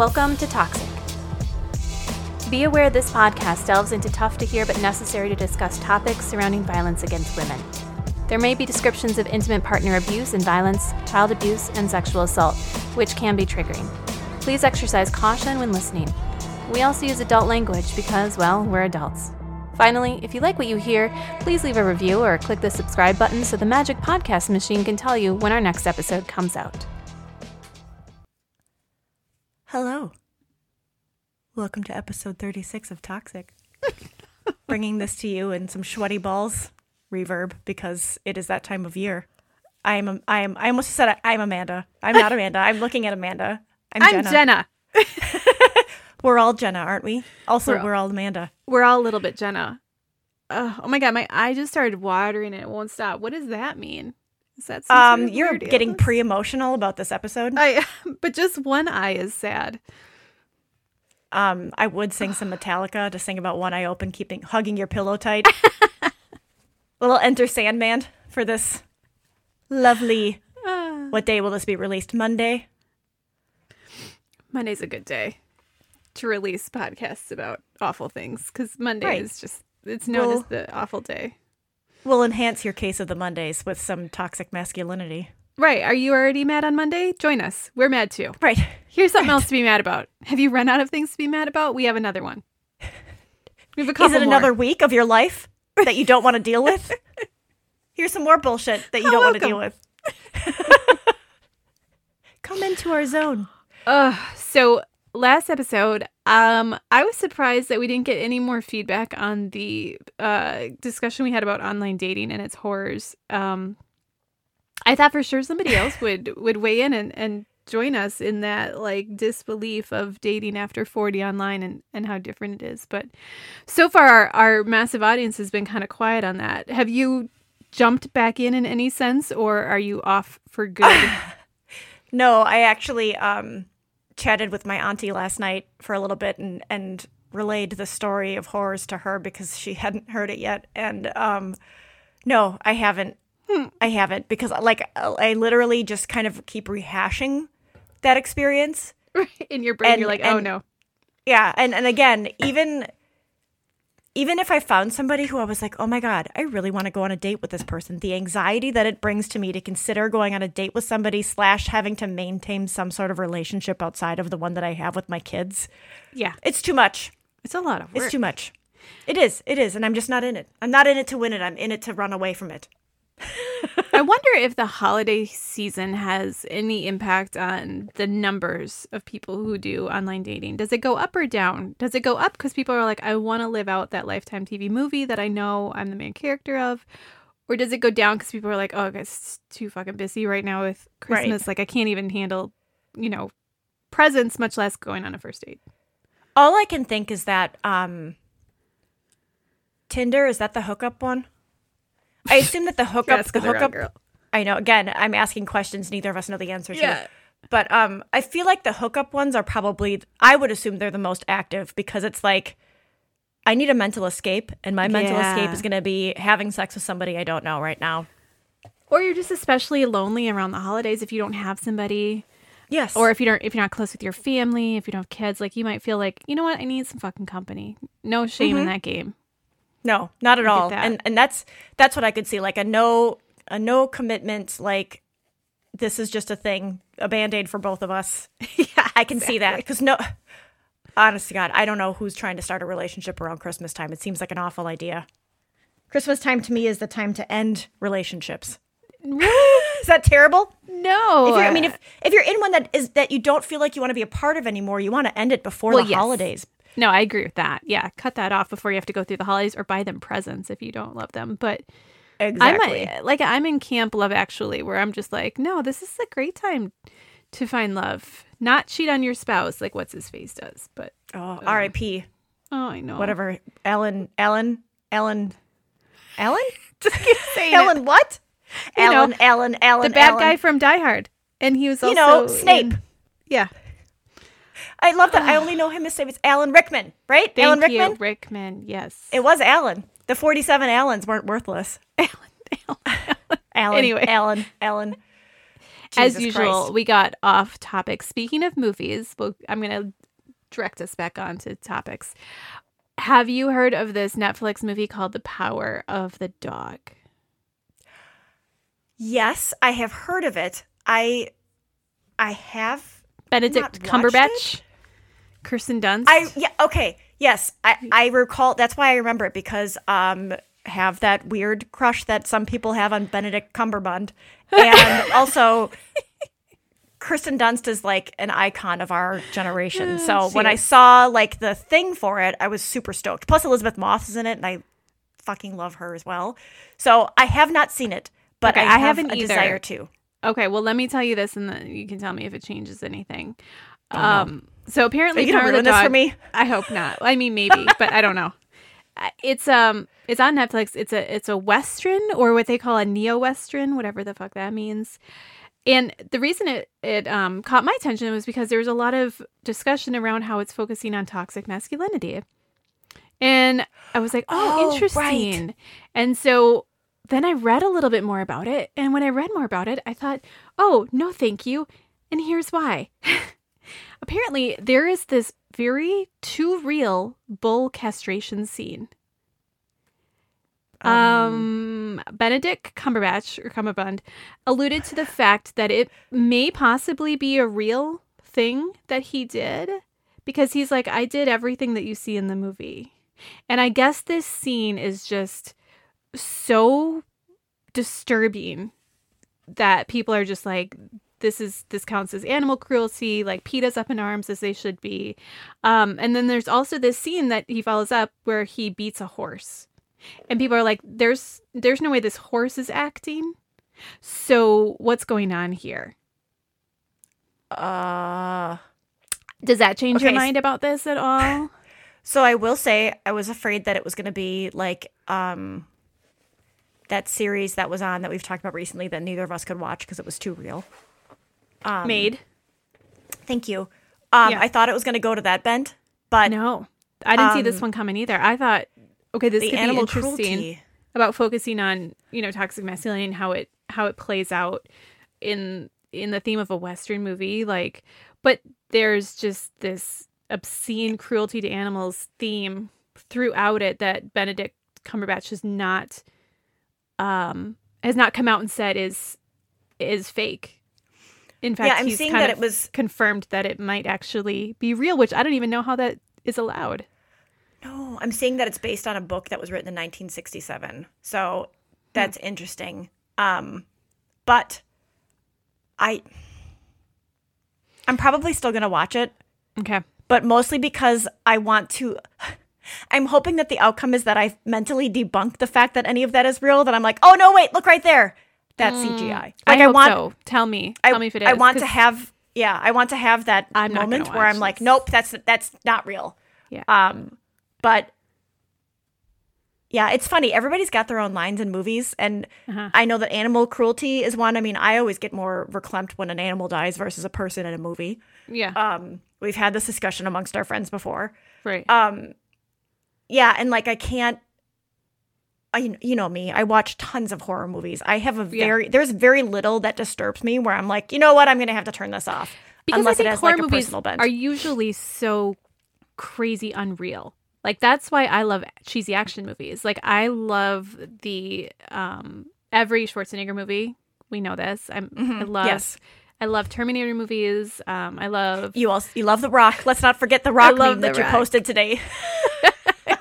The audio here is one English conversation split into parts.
Welcome to Toxic. Be aware this podcast delves into tough to hear but necessary to discuss topics surrounding violence against women. There may be descriptions of intimate partner abuse and violence, child abuse, and sexual assault, which can be triggering. Please exercise caution when listening. We also use adult language because, well, we're adults. Finally, if you like what you hear, please leave a review or click the subscribe button so the magic podcast machine can tell you when our next episode comes out. Hello. Welcome to episode 36 of Toxic. Bringing this to you in some sweaty balls reverb because it is that time of year. I am I am I almost said I, am Amanda. I'm not Amanda. I'm looking at Amanda. I'm, I'm Jenna. Jenna. we're all Jenna, aren't we? Also, we're, We're all Amanda. We're all a little bit Jenna. Uh, oh my god, my eye just started watering and it won't stop. What does that mean? That Um, you're getting pre-emotional about this episode. I, but just one eye is sad. Um, I would sing some Metallica to sing about one eye open, keeping hugging your pillow tight. Little Enter Sandman for this lovely. Ah. What day will this be released? Monday. Monday's a good day to release podcasts about awful things because Monday Right. is just it's known Well- as the awful day. We'll enhance your case of the Mondays with some toxic masculinity. Right? Are you already mad on Monday? Join us. We're mad too. Right. Here's something else to be mad about. Have you run out of things to be mad about? We have another one. We have a couple Is it more. another week of your life that you don't want to deal with? Here's some more bullshit that you don't want to deal with. Come into our zone. Ugh. So last episode, um, I was surprised that we didn't get any more feedback on the uh, discussion we had about online dating and its horrors. Um, I thought for sure somebody else would would weigh in and, and join us in that like disbelief of dating after 40 online and, and how different it is. But so far our, our massive audience has been kind of quiet on that. Have you jumped back in in any sense or are you off for good? No, I actually um, chatted with my auntie last night for a little bit and, and relayed the story of horrors to her because she hadn't heard it yet. And um, no, I haven't. I haven't because like I literally just kind of keep rehashing that experience. in your brain And- you're like, "Oh and- no." Yeah, and and again, even even if I found somebody who I was like, "Oh my god, I really want to go on a date with this person," the anxiety that it brings to me to consider going on a date with somebody slash having to maintain some sort of relationship outside of the one that I have with my kids, Yeah. it's too much. It's a lot of work. It's too much. It is. It is, and I'm just not in it. I'm not in it to win it. I'm in it to run away from it. I wonder if the holiday season has any impact on the numbers of people who do online dating. Does it go up or down? Does it go up because people are like, I want to live out that Lifetime TV movie that I know I'm the main character of? Or does it go down because people are like, oh, I guess it's too fucking busy right now with Right. Christmas. Like, I can't even handle, you know, presents, much less going on a first date. All I can think is that um Tinder is that the hookup one? I assume that the hookup the the hookup. I know. Again, I'm asking questions neither of us know the answer to. Yeah. But um, I feel like the hookup ones are probably. I would assume they're the most active because it's like, I need a mental escape, and my mental Yeah. escape is going to be having sex with somebody I don't know right now. Or you're just especially lonely around the holidays if you don't have somebody. Yes. or if you don't if you're not close with your family if you don't have kids like you might feel like you know what i need some fucking company no shame in that game no, not at all. And and that's that's what I could see. Like a no a no commitment. Like this is just a thing, a band aid for both of us. yeah I can see that because no. Honest to God, I don't know who's trying to start a relationship around Christmas time. It seems like an awful idea. Christmas time to me is the time to end relationships. is that terrible? no If you're, I mean, if if you're in one that is that you don't feel like you want to be a part of anymore, you want to end it before Well, the yes. holidays. No i agree with that yeah cut that off before you have to go through the holidays or buy them presents if you don't love them but Exactly. i'm a, like i'm in camp love actually where i'm just like no this is a great time to find love not cheat on your spouse like what's his face does but oh, uh, R.I.P. oh i know Whatever. Ellen. Ellen. Ellen. Ellen. just keep saying Ellen. it. What? You know, Ellen. Ellen. Ellen. the bad Ellen. guy from die hard and he was also You know, Snape. in- yeah I love that. I only know him as. It's Alan Rickman, right? Thank Alan you, Rickman. Rickman. Yes. It was Alan. The 47 Allens weren't worthless. Alan. Alan. Anyway. Alan. Alan. as usual, Christ. we got off topic. Speaking of movies, well, I'm going to direct us back onto topics. Have you heard of this Netflix movie called The Power of the Dog? Yes, I have heard of it. I I have Benedict Cumberbatch, Kirsten Dunst. I yeah, okay. Yes, I I recall that's why I remember it because um have that weird crush that some people have on Benedict Cumberbatch. And also Kristen Dunst is like an icon of our generation. So she when I saw like the thing for it, I was super stoked. Plus Elisabeth Moss is in it and I fucking love her as well. So I have not seen it, but Okay, I, I have haven't a either. desire to. Okay, well, let me tell you this, and then you can tell me if it changes anything. Oh, no. um, so apparently, Are you Power the this for me? I hope not. I mean, maybe, but I don't know. Uh, It's um, it's on Netflix. It's a it's a western or what they call a neo western, whatever the fuck that means. And the reason it it um caught my attention was because there was a lot of discussion around how it's focusing on toxic masculinity. And I was like, oh, Oh, interesting. And so then I read a little bit more about it. And when I read more about it, I thought, oh, no, thank you. And here's why. Apparently, there is this very too real bull castration scene. Um, Benedict Cumberbatch or Cumberbund alluded to the fact that it may possibly be a real thing that he did because he's like, I did everything that you see in the movie. And I guess this scene is just so disturbing that people are just like, this is this counts as animal cruelty like PETA's up in arms as they should be. Um, and then there's also this scene that he follows up where he beats a horse. And people are like there's there's no way this horse is acting. So what's going on here? Uh. Does that change your Okay, s- mind about this at all? So I will say I was afraid that it was going to be like um that series that was on that we've talked about recently that neither of us could watch because it was too real. made Thank you. Um Yeah. I thought it was going to go to that bend, but no i didn't see this Um, one coming either i thought okay this could be animal interesting cruelty. about focusing on you know toxic masculinity and how it how it plays out in in the theme of a western movie like but there's just this obscene cruelty to animals theme throughout it that benedict cumberbatch has not um has not come out and said is is fake in fact Yeah, I'm seeing that it was confirmed that it might actually be real which i don't even know how that is allowed No, I'm seeing that it's based on a book that was written in 1967. So that's interesting. Um, but I, I'm probably still gonna watch it, okay but mostly because I want to. I'm hoping that the outcome is that I mentally debunk the fact that any of that is real. That I'm like, oh no, wait, look right there, that's CGI. Like I, I, want, so. Tell me. I, Tell me if it is. I want to have, yeah, I want to have that I'm moment where I'm like, nope, that's that's not real. Yeah. Um, but yeah, it's funny. Everybody's got their own lines in movies, and Uh-huh. I know that animal cruelty is one. I mean, I always get more verklempt when an animal dies versus a person in a movie. Yeah. Um, we've had this discussion amongst our friends before. right. Um, yeah, and like I can't. I, you know me. I watch tons of horror movies. I have a Yeah. very there's very little that disturbs me where I'm like, you know what, I'm gonna have to turn this off because unless I think horror like a movies are usually so crazy unreal. Like that's why I love cheesy action movies. Like I love the um every Schwarzenegger movie. We know this. I'm I Mhm. love Yes. I love Terminator movies. Um I love You also you love the Rock. Let's not forget the Rock meme that The you posted today.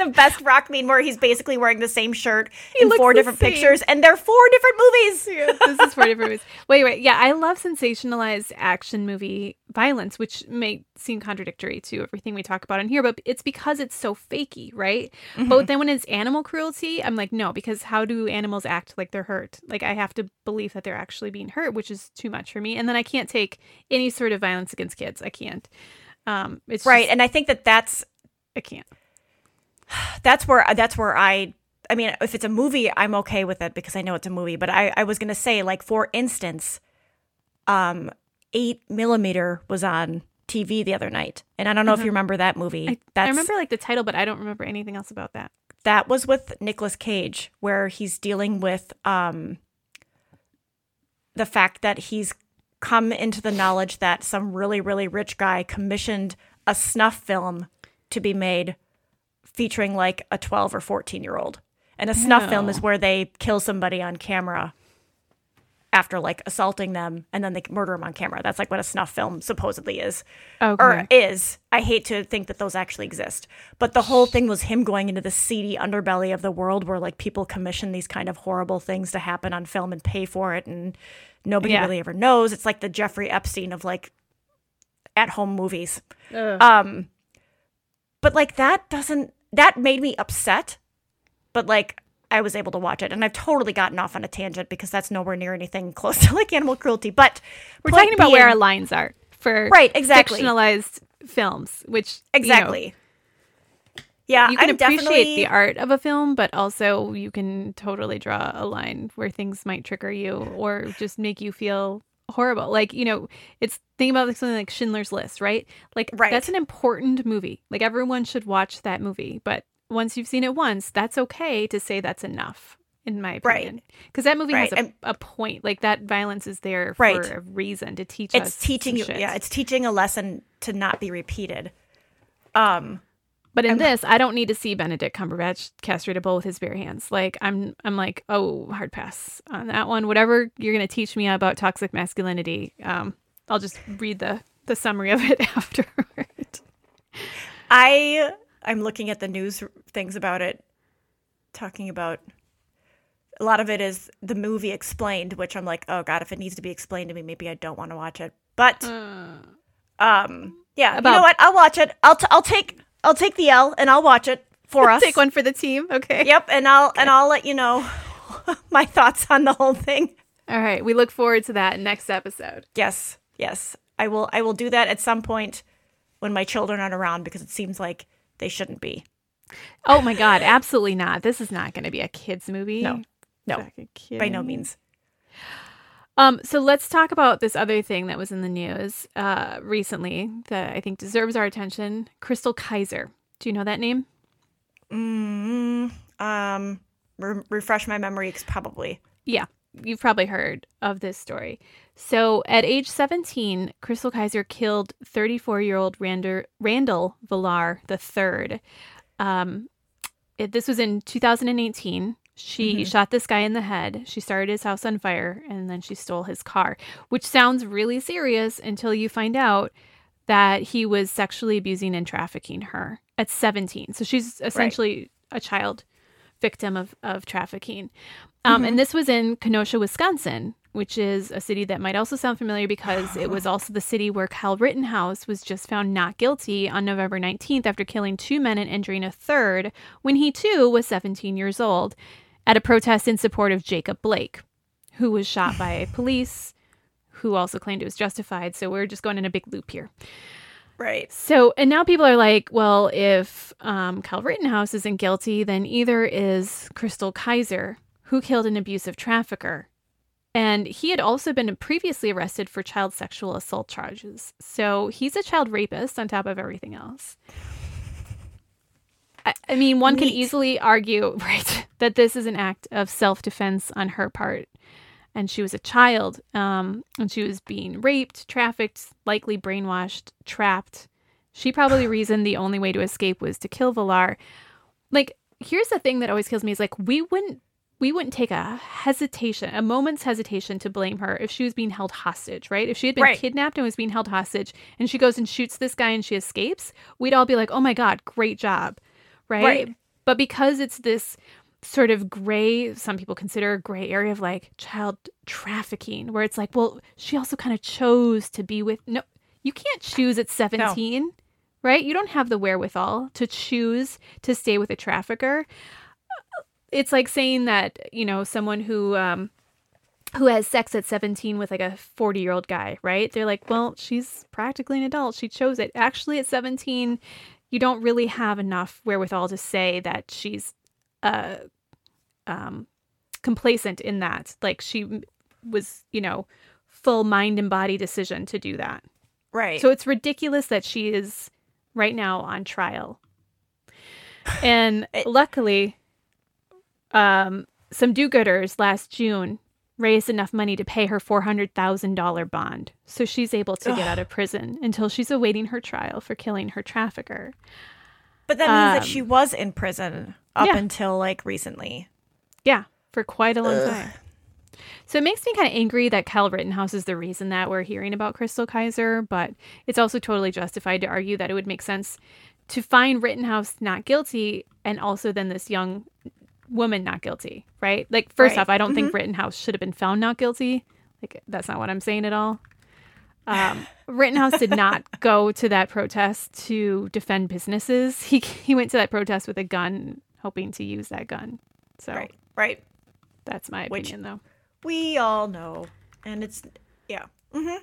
yeah. the best Rock meme where he's basically wearing the same shirt He in four different same. pictures, and they're four different movies. this is four different movies. Wait, wait. Yeah, I love sensationalized action movie violence, which may seem contradictory to everything we talk about in here, but it's because it's so fakey, right? Mm-hmm. But then when it's animal cruelty, I'm like, no, because how do animals act like they're hurt? Like I have to believe that they're actually being hurt, which is too much for me. And then I can't take any sort of violence against kids. I can't. Um, it's Right, just- and I think that that's I can't. that's where that's where I I mean, if it's a movie, I'm okay with it because I know it's a movie. But I, I was gonna say, like, for instance, um, eight millimeter was on TV the other night. And I don't know if you remember that movie. I, That's I remember like the title, but I don't remember anything else about that. that was with Nicolas Cage, where he's dealing with um the fact that he's come into the knowledge that some really, really rich guy commissioned a snuff film to be made featuring like a 12 or 14 year old. And a snuff film is where they kill somebody on camera after like assaulting them and then they murder them on camera. That's like what a snuff film supposedly is Okay. or is. I hate to think that those actually exist. But the whole thing was him going into the seedy underbelly of the world where like people commission these kind of horrible things to happen on film and pay for it and nobody Yeah. really ever knows. It's like the Jeffrey Epstein of like at home movies. Ugh. Um but like that doesn't that made me upset. But like I was able to watch it and I've totally gotten off on a tangent because that's nowhere near anything close to like animal cruelty. But We're talking about where our lines are for Right, exactly. fictionalized films, which you know, Exactly. yeah, you can I'm appreciate definitely the art of a film, but also you can totally draw a line where things might trigger you or just make you feel horrible. Like, you know, it's think about something like Schindler's List, right? Like Right. that's an important movie. Like everyone should watch that movie, but once you've seen it once, that's okay to say that's enough. In my opinion, because that movie Right, has a, and- a point. Like that violence is there for Right. a reason to teach us. it's teaching you yeah, it's teaching a lesson to not be repeated. Um But in this, I don't need to see Benedict Cumberbatch castrate a bull with his bare hands. Like I'm, I'm like, oh, hard pass on that one. Whatever you're gonna teach me about toxic masculinity, um, I'll just read the the summary of it afterward. I I'm looking at the news things about it talking about a lot of it is the movie explained, which I'm like, oh god, if it needs to be explained to me, maybe I don't want to watch it. But um yeah, you About- know what? I'll watch it. I'll t- I'll take I'll take the L and I'll watch it for us. Take one for the team. Okay. Yep, and I'll and I'll let you know my thoughts on the whole thing. All right. We look forward to that next episode. Yes, yes. I will I will do that at some point when my children aren't around because it seems like they shouldn't be. Oh my God! Absolutely not. This is not going to be a kids movie. No. No. By no means. Um, so let's talk about this other thing that was in the news uh, recently that I think deserves our attention. Chrystul Kizer. Do you know that name? Mm, um re- refresh my memory probably. Yeah, you've probably heard of this story. So at age 17, Chrystul Kizer killed 34 year old Randall, Randall Volar III. Um, it, this was in 2018. She shot this guy in the head. She started his house on fire and then she stole his car, which sounds really serious until you find out that he was sexually abusing and trafficking her at 17. So she's essentially a child victim of, of trafficking. Um, And this was in Kenosha, Wisconsin, which is a city that might also sound familiar because it was also the city where Kyle Rittenhouse was just found not guilty on November 19th after killing two men and injuring a third when he too was 17 years old at a protest in support of Jacob Blake, who was shot by police, who also claimed it was justified. So we're just going in a big loop here. Right. So, and now people are like, well, if um, Kyle Rittenhouse isn't guilty, then either is Chrystul Kizer, who killed an abusive trafficker. And he had also been previously arrested for child sexual assault charges. So he's a child rapist on top of everything else. I, I mean, one can easily argue, right, that this is an act of self defense on her part. And she was a child, um, and she was being raped, trafficked, likely brainwashed, trapped. She probably reasoned the only way to escape was to kill Volar. Like, here's the thing that always kills me is like we wouldn't we wouldn't take a hesitation, a moment's hesitation to blame her if she was being held hostage, right? If she had been Right. kidnapped and was being held hostage and she goes and shoots this guy and she escapes, we'd all be like, "Oh my god, great job." Right? Right. But because it's this sort of gray, some people consider a gray area of like child trafficking where it's like, well, she also kind of chose to be with no you can't choose at 17 right? You don't have the wherewithal to choose to stay with a trafficker. It's like saying that, you know, someone who um who has sex at 17 with like a 40-year-old guy, right? They're like, "Well, she's practically an adult. She chose it." Actually, at 17, you don't really have enough wherewithal to say that she's uh um complacent in that. Like she was, you know, full mind and body decision to do that. Right. So it's ridiculous that she is right now on trial. And It- luckily, um, some do gooders last June raised enough money to pay her $400,000 bond. So she's able to get out of prison until she's awaiting her trial for killing her trafficker. But that means that she was in prison up Um, yeah. until like recently. Yeah, for quite a long time. So it makes me kind of angry that Kyle Rittenhouse is the reason that we're hearing about Chrystul Kizer, but it's also totally justified to argue that it would make sense to find Rittenhouse not guilty and also then this young woman not guilty, right? Like, first Right. off, I don't think Rittenhouse should have been found not guilty. Like, that's not what I'm saying at all. Um, Rittenhouse did not go to that protest to defend businesses. He he went to that protest with a gun, hoping to use that gun. So Right. Right. that's my Which- opinion, though. We all know. And it's yeah. Mm-hmm.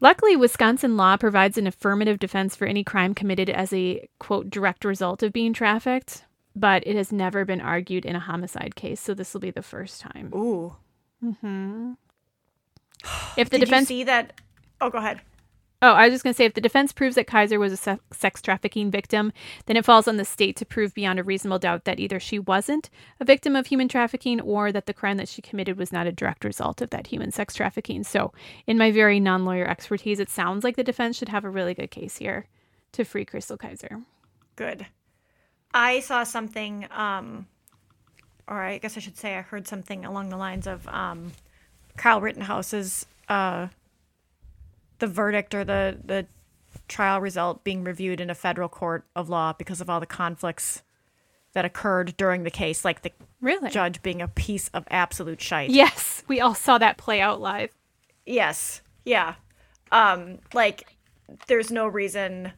Luckily, Wisconsin law provides an affirmative defense for any crime committed as a quote direct result of being trafficked, but it has never been argued in a homicide case, so this will be the first time. Ooh. Mm-hmm. If the Did defense you see that? Oh, go ahead. Oh, I was just going to say if the defense proves that Kizer was a se- sex trafficking victim, then it falls on the state to prove beyond a reasonable doubt that either she wasn't a victim of human trafficking or that the crime that she committed was not a direct result of that human sex trafficking. So, in my very non lawyer expertise, it sounds like the defense should have a really good case here to free Chrystul Kizer. Good. I saw something, um, or I guess I should say I heard something along the lines of um, Kyle Rittenhouse's uh, the verdict or the the trial result being reviewed in a federal court of law because of all the conflicts that occurred during the case, like the Really? judge being a piece of absolute shite. Yes, we all saw that play out live. Yes. Yeah. Um, like there's no reason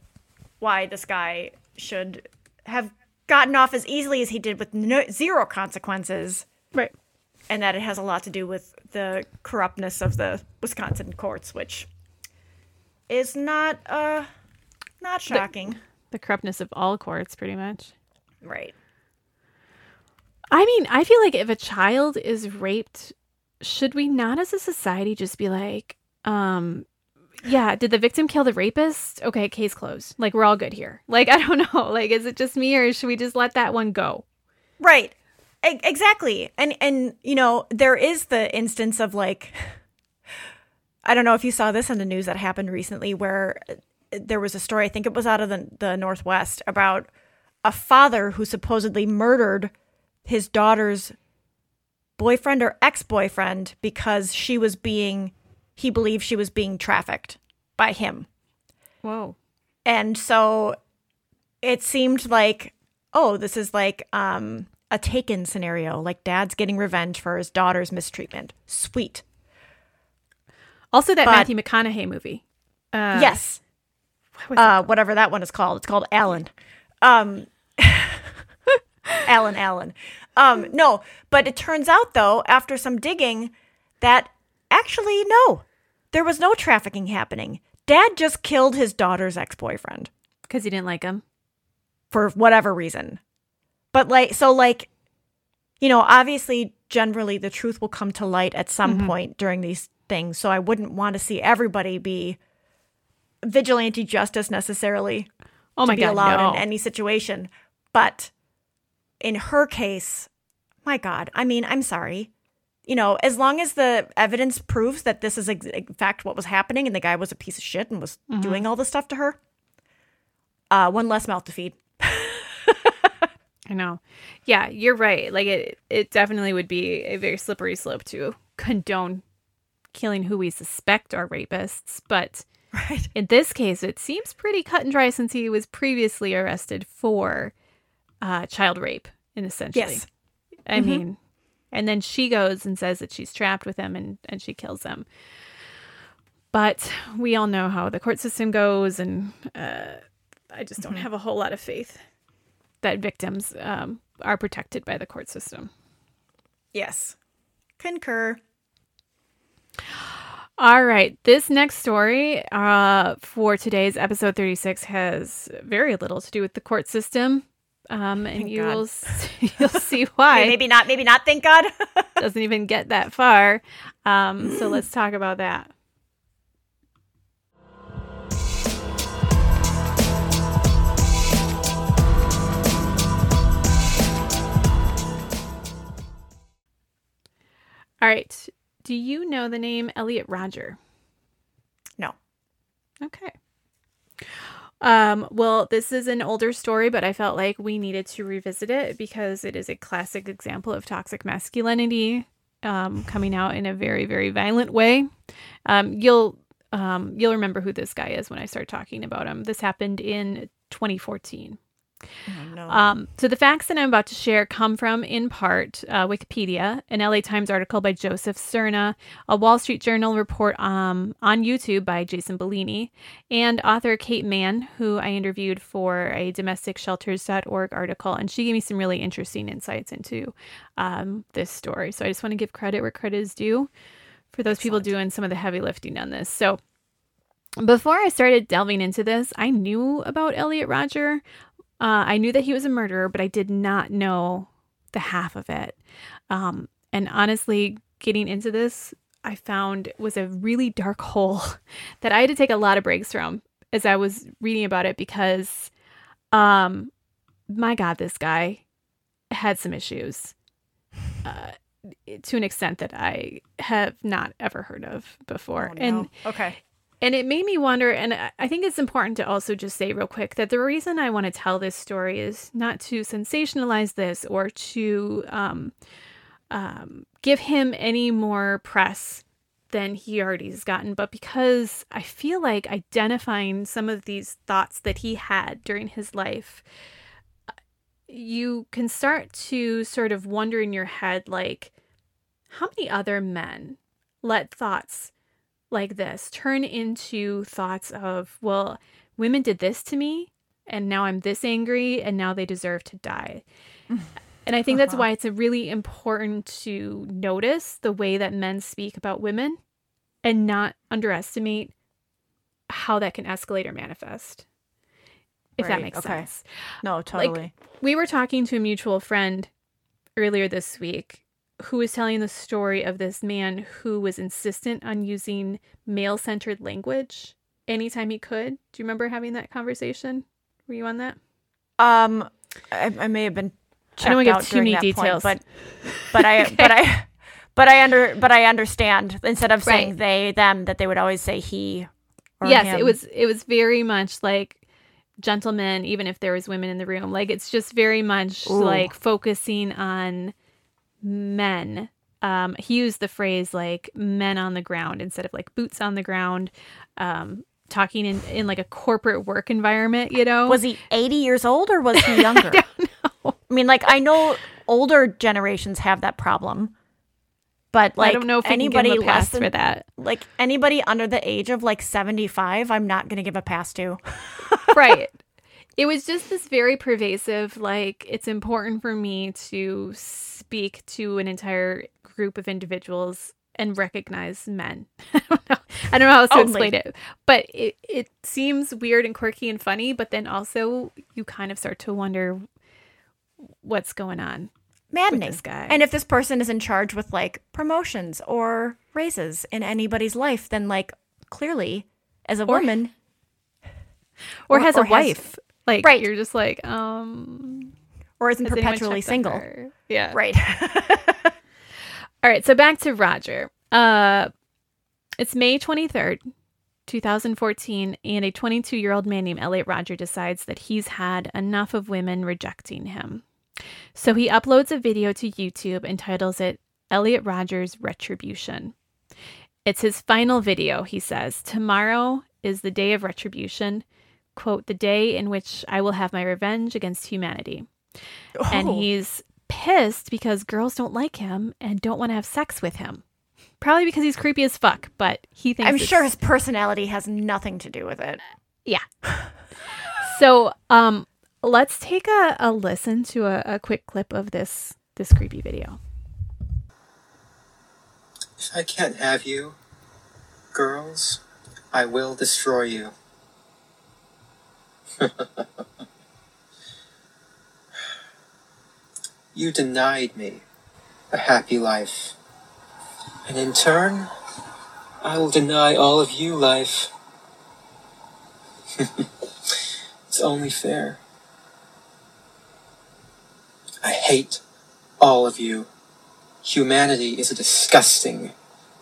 why this guy should have gotten off as easily as he did with no, zero consequences Right. and that it has a lot to do with the corruptness of the Wisconsin courts, which is not uh not shocking. The corruptness of all courts, pretty much. right. I mean, I feel like if a child is raped, should we not as a society just be like, um, yeah, did the victim kill the rapist? Okay, case closed. Like we're all good here. Like I don't know. Like is it just me or should we just let that one go? Right. E- exactly. And and you know, there is the instance of like I don't know if you saw this in the news that happened recently where uh, there was a story, I think it was out of the the Northwest about a father who supposedly murdered his daughter's boyfriend or ex-boyfriend because she was being he believed she was being trafficked by him. Whoa. And so it seemed like, oh, this is like um, a taken scenario, like dad's getting revenge for his daughter's mistreatment. Sweet. Also that But- Matthew McConaughey movie. Uh, yes. what Uh, whatever that one is called. It's called Alan. Um, Alan, Alan. Um, no, but it turns out, though, after some digging, that actually, no, there was no trafficking happening. Dad just killed his daughter's ex boyfriend. because he didn't like him. for whatever reason. But like so like you know, obviously generally the truth will come to light at some mm-hmm. point during these things. So I wouldn't want to see everybody be vigilante justice necessarily Oh my be god, allowed no. in any situation. But in her case, my God, I mean, I'm sorry. You know, as long as the evidence proves that this is in fact what was happening and the guy was a piece of shit and was Mm-hmm. doing all this stuff to her, uh, one less mouth to feed. I know. Yeah, you're right. Like it it definitely would be a very slippery slope to condone killing who we suspect are rapists, but Right. in this case it seems pretty cut and dry since he was previously arrested for uh child rape in essentially. Yes. I mean, and then she goes and says that she's trapped with him and and she kills him. But we all know how the court system goes and uh I just don't have a whole lot of faith that victims um, are protected by the court system. Yes. Concur. All right, this next story uh, for today's episode 36 has very little to do with the court system. Um, and Thank you God. will you'll see why maybe not. Maybe not. Thank God. doesn't even get that far. Um, so let's talk about that. All right. do you know the name Elliot Rodger? No. Okay. Um, well, this is an older story, but I felt like we needed to revisit it because it is a classic example of toxic masculinity um, coming out in a very, very violent way. Um, you'll um, you'll remember who this guy is when I start talking about him. This happened in 2014. Oh, no. Um, so the facts that I'm about to share come from, in part, uh, Wikipedia, an LA Times article by Joseph Serna, a Wall Street Journal report um, on YouTube by Jason Bellini, and author Kate Manne, who I interviewed for a domesticshelters.org article, and she gave me some really interesting insights into um, this story. So I just want to give credit where credit is due for those people doing some of the heavy lifting on this. So before I started delving into this, I knew about Elliot Rodger. Uh, I knew that he was a murderer, but I did not know the half of it. Um, and honestly, getting into this, I found was a really dark hole that I had to take a lot of breaks from as I was reading about it because, um, my God, this guy had some issues uh, to an extent that I have not ever heard of before. Oh, no. And okay. And it made me wonder, and I- think it's important to also just say real quick that the reason I want to tell this story is not to sensationalize this or to um, um, give him any more press than he already has gotten, but because I feel like identifying some of these thoughts that he had during his life, uh, you can start to sort of wonder in your head, like, how many other men let thoughts like this turn into thoughts of, well, women did this to me, and now I'm this angry, and now they deserve to die. And I think that's Uh-huh. why it's a really important to notice the way that men speak about women and not underestimate how that can escalate or manifest. If that makes okay. sense. No, totally. We were talking to a mutual friend earlier this week who was telling the story of this man who was insistent on using male centered language anytime he could. Do you remember having that conversation? Were you on that? um, I, I may have been. I don't give too many that point, details. but but I but I but I under but I understand. Instead of saying Right. they them, that they would always say he. Or yes, him. it was it was very much like gentlemen, even if there was women in the room. Like it's just very much Ooh. like focusing on men. Um, he used the phrase like men on the ground instead of like boots on the ground. Um, talking in, in like a corporate work environment, you know. Was he 80 years old or was he younger? I, mean, like, I know older generations have that problem, but like I don't know if anybody we can give him a less than for that. like anybody under the age of like 75, I'm not going to give a pass to. right. It was just this very pervasive, like, it's important for me to speak to an entire group of individuals and recognize men. I don't know. I don't know how else to Only. explain it. But it, it seems weird and quirky and funny, but then also you kind of start to wonder what's going on. Maddening. this guy. And if this person is in charge with like promotions or raises in anybody's life, then like clearly as a Or- woman, Or, Or- has or a wife. Like Right. you're just like, um or isn't perpetually single. Yeah. Right. All right, so back to Rodger. Uh it's May 23rd, 2014, and a 22-year-old man named Elliot Rodger decides that he's had enough of women rejecting him. So he uploads a video to YouTube and titles it Elliot Rodgers Retribution. It's his final video, he says. Tomorrow is the day of retribution, quote, the day in which I will have my revenge against humanity and Oh. he's pissed because girls don't like him and don't want to have sex with him. Probably because he's creepy as fuck, but he thinks I'm sure his personality has nothing to do with it. Yeah. so, um, let's take a, a listen to a, a quick clip of this this creepy video. If I can't have you, girls, I will destroy you. you denied me a happy life. And in turn, I will deny all of you life. it's only fair. I hate all of you. Humanity is a disgusting,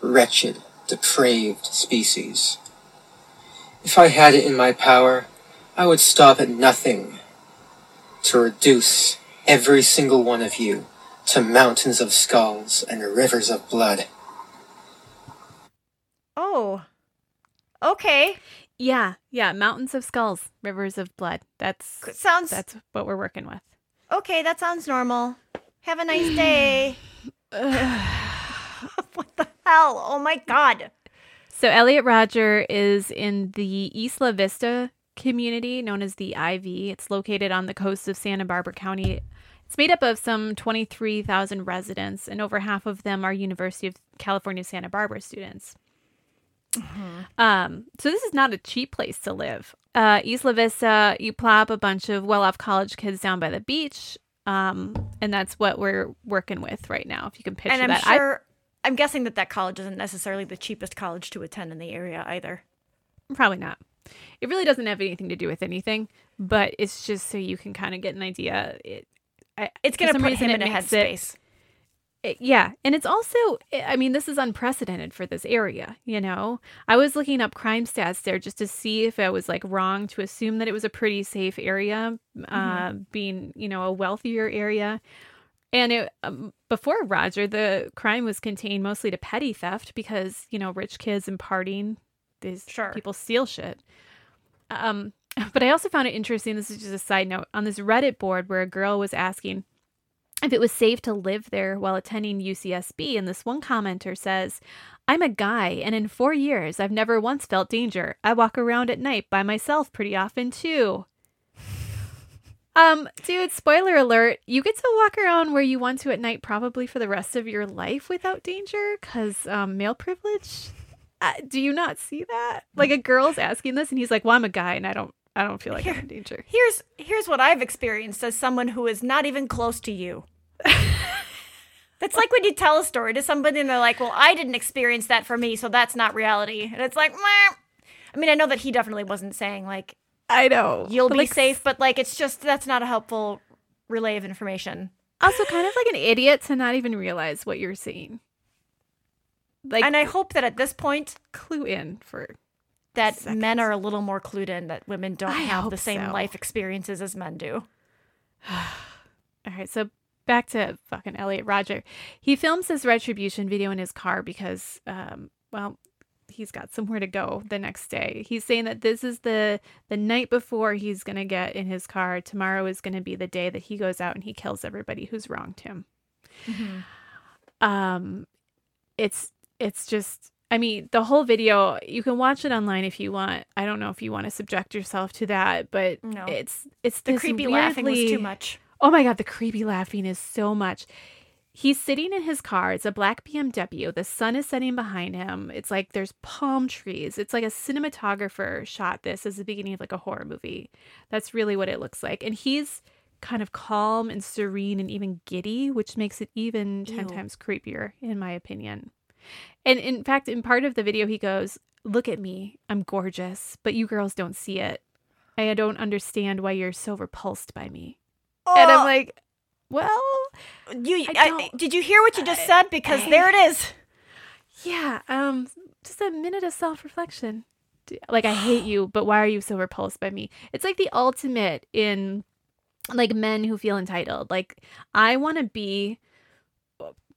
wretched, depraved species. If I had it in my power, I would stop at nothing to reduce every single one of you to mountains of skulls and rivers of blood. Oh. Okay. Yeah, yeah. Mountains of skulls, rivers of blood. That's Sounds that's what we're working with. okay. That sounds normal. Have a nice day. what the hell? Oh my god. So Elliot Rodger is in the Isla Vista community known as the IV. It's located on the coast of Santa Barbara County. It's made up of some 23,000 residents, and over half of them are University of California Santa Barbara students. Um, so this is not a cheap place to live. Uh, Isla Vista, you plop a bunch of well-off college kids down by the beach, um, and that's what we're working with right now. If you can picture and I'm that, I- sure. I'm guessing that that college isn't necessarily the cheapest college to attend in the area either. Probably not. It really doesn't have anything to do with anything, but it's just so you can kind of get an idea. It, I, It's going to put reason him in a headspace. it- yeah, and it's also, I mean, this is unprecedented for this area. You know, I was looking up crime stats there just to see if I was like wrong to assume that it was a pretty safe area, uh, being you know a wealthier area. And it, um, before Rodger, the crime was contained mostly to petty theft because you know rich kids and partying, these Sure. people steal shit. Um, but I also found it interesting. This is just a side note on this Reddit board where a girl was asking if it was safe to live there while attending UCSB, and this one commenter says, "I'm a guy, and in four years, I've never once felt danger. I walk around at night by myself pretty often too." Um, dude, spoiler alert, you get to walk around where you want to at night probably for the rest of your life without danger cuz um male privilege. Uh, do you not see that? Like a girl's asking this and he's like, "Well, I'm a guy and I don't I don't feel like I'm in danger." Here's here's what I've experienced as someone who is not even close to you. That's like when you tell a story to somebody and they're like, "Well, I didn't experience that for me, so that's not reality." And it's like, Meh. I mean, I know that he definitely wasn't saying like I know. you'll be like, safe, but like it's just that's not a helpful relay of information. Also kind of like an idiot to not even realize what you're seeing. Like and I hope that at this point clue in for that Seconds. men are a little more clued in that women don't I have the same so. life experiences as men do. All right, so back to fucking Elliot Rodger. He films this retribution video in his car because, um, well, he's got somewhere to go the next day. He's saying that this is the the night before he's gonna get in his car. Tomorrow is gonna be the day that he goes out and he kills everybody who's wronged him. Um, it's it's just. I mean, the whole video, you can watch it online if you want. I don't know if you want to subject yourself to that, but No. it's it's The creepy laughing was too much. Oh my god, the creepy laughing is so much. He's sitting in his car. It's a black BMW. The sun is setting behind him. It's like there's palm trees. It's like a cinematographer shot this as the beginning of like a horror movie. That's really what it looks like. And he's kind of calm and serene and even giddy, which makes it even 10 times creepier, in my opinion. And in fact, in part of the video, he goes, Look at me. I'm gorgeous, but you girls don't see it. I don't understand why you're so repulsed by me. And I'm Oh, like, well, you I I did you hear what you just said? Because there it is. yeah, um, just a minute of self reflection. Like, I hate you, but why are you so repulsed by me? It's like the ultimate in like men who feel entitled. Like, I want to be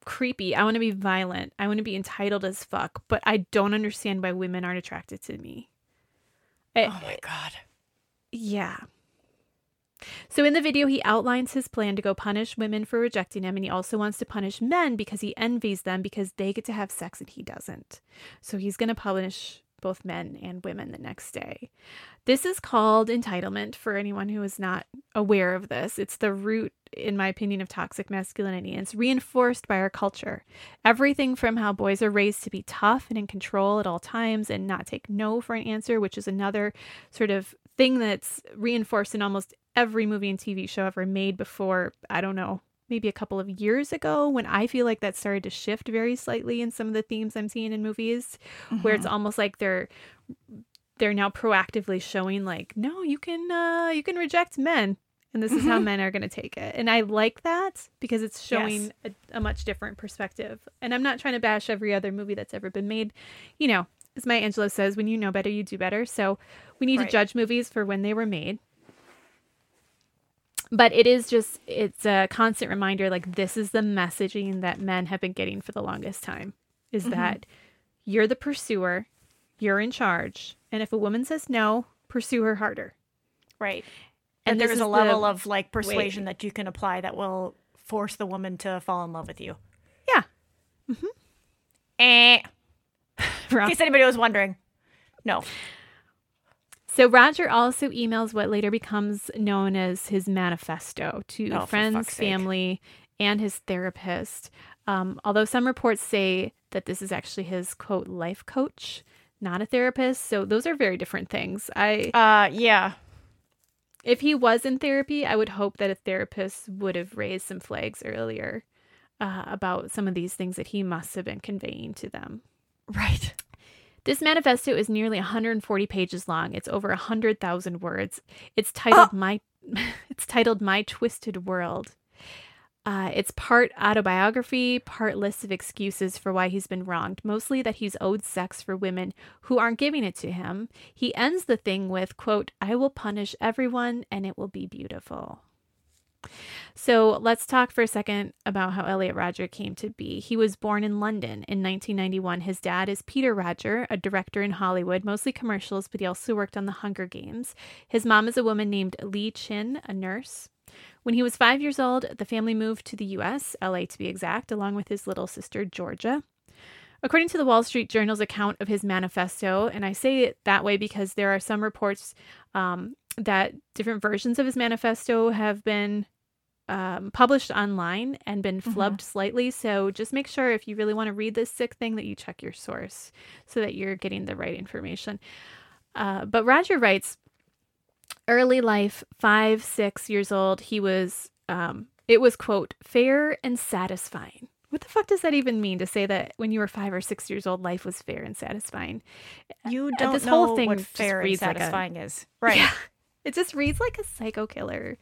creepy. I want to be violent. I want to be entitled as fuck, but I don't understand why women aren't attracted to me. I- Oh my god. Yeah. So in the video, he outlines his plan to go punish women for rejecting him, and he also wants to punish men because he envies them because they get to have sex and he doesn't. So he's going to punish both men and women the next day. This is called entitlement for anyone who is not aware of this. It's the root, in my opinion, of toxic masculinity. And it's reinforced by our culture. Everything from how boys are raised to be tough and in control at all times and not take no for an answer, which is another sort of thing that's reinforced in almost every movie and TV show ever made before, I don't know, maybe a couple of years ago when I feel like that started to shift very slightly in some of the themes I'm seeing in movies where it's almost like they're they're now proactively showing like no you can uh you can reject men and this is how men are going to take it. And I like that because it's showing Yes. a, a much different perspective. And I'm not trying to bash every other movie that's ever been made. You know, as Maya Angelou says, when you know better, you do better. So we need Right. to judge movies for when they were made. But it is just, it's a constant reminder like, this is the messaging that men have been getting for the longest time is that you're the pursuer, you're in charge. And if a woman says no, pursue her harder. Right. And And there's a level the of like persuasion that you can apply that will force the woman to fall in love with you. Yeah. Eh. In case anybody was wondering. No. So Rodger also emails what later becomes known as his manifesto to Oh, friends, family, and his therapist. Um, although some reports say that this is actually his quote life coach, not a therapist. So those are very different things. I Uh yeah. if he was in therapy, I would hope that a therapist would have raised some flags earlier uh, about some of these things that he must have been conveying to them. Right. This manifesto is nearly 140 pages long. It's over 100,000 words. It's titled my it's titled My Twisted World. Uh, it's part autobiography, part list of excuses for why he's been wronged, mostly that he's owed sex for women who aren't giving it to him. He ends the thing with, quote, I will punish everyone and it will be beautiful. So let's talk for a second about how Elliot Rodger came to be. He was born in London in 1991. His dad is Peter Rodger, a director in Hollywood, mostly commercials, but he also worked on The Hunger Games. His mom is a woman named Lee Chin, a nurse. When he was five years old, the family moved to the US, LA to be exact, along with his little sister, Georgia. According to the Wall Street Journal's account of his manifesto, and I say it that way because there are some reports um, that different versions of his manifesto have been um, published online and been flubbed slightly. So just make sure if you really want to read this sick thing that you check your source so that you're getting the right information. Uh, but Rodger writes early life, five, six years old, he was, um, it was, quote, fair and satisfying. What the fuck does that even mean to say that when you were five or six years old, life was fair and satisfying? You Uh, don't this know whole thing what fair and reads like a- satisfying is. Right. Yeah. It just reads like a psycho killer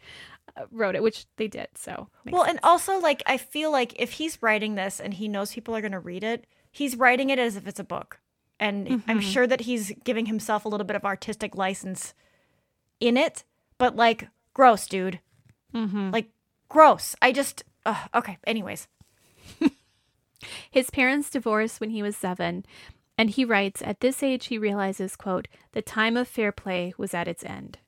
uh, wrote it, which they did. So, Well, and also like I feel like if he's writing this and he knows people are going to read it, he's writing it as if it's a book. And I'm sure that he's giving himself a little bit of artistic license in it, but like gross, dude. Mhm. Like gross. I just okay, anyways. His parents divorced when he was seven, and he writes, at this age he realizes, quote, the time of fair play was at its end.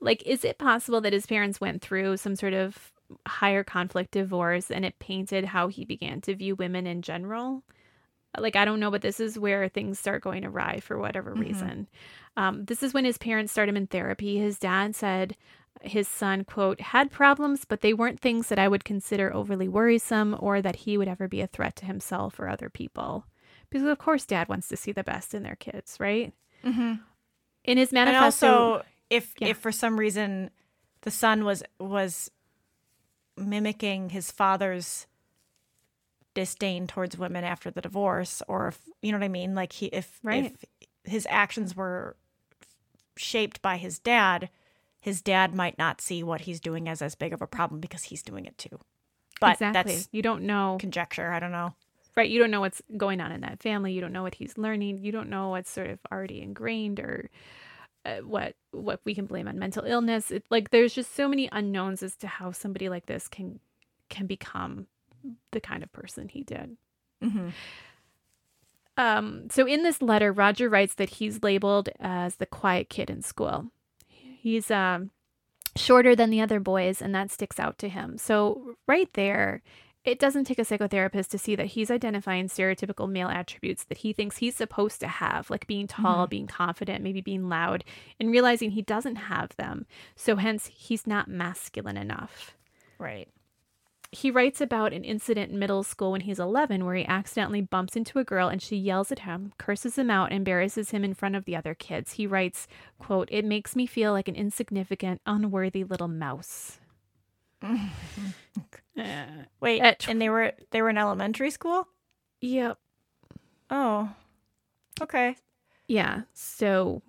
Like, is it possible that his parents went through some sort of higher conflict divorce and it painted how he began to view women in general? Like, I don't know, but this is where things start going awry for whatever reason. Um, this is when his parents start him in therapy. His dad said his son, quote, had problems, but they weren't things that I would consider overly worrisome or that he would ever be a threat to himself or other people. Because, of course, dad wants to see the best in their kids, right? Mm-hmm. In his And manifesto. also, if Yeah. if for some reason the son was was mimicking his father's disdain towards women after the divorce, or if you know what I mean, like he if Right. if his actions were shaped by his dad, his dad might not see what he's doing as as big of a problem because he's doing it too. But exactly. that's you don't know. conjecture. I don't know. right you don't know what's going on in that family you don't know what he's learning you don't know what's sort of already ingrained or what what we can blame on mental illness. It, like there's just so many unknowns as to how somebody like this can can become the kind of person he did. Mm-hmm. um so in this letter rodger writes that he's labeled as the quiet kid in school. He's um shorter than the other boys and that sticks out to him. So right there it doesn't take a psychotherapist to see that he's identifying stereotypical male attributes that he thinks he's supposed to have, like being tall, mm-hmm. being confident, maybe being loud, and realizing he doesn't have them. So, hence, he's not masculine enough. Right. He writes about an incident in middle school when he's 11 where he accidentally bumps into a girl and she yells at him, curses him out, embarrasses him in front of the other kids. He writes, quote, "It makes me feel like an insignificant, unworthy little mouse." Wait, At tw- and they were they were in elementary school. yep. Oh, okay. Yeah. So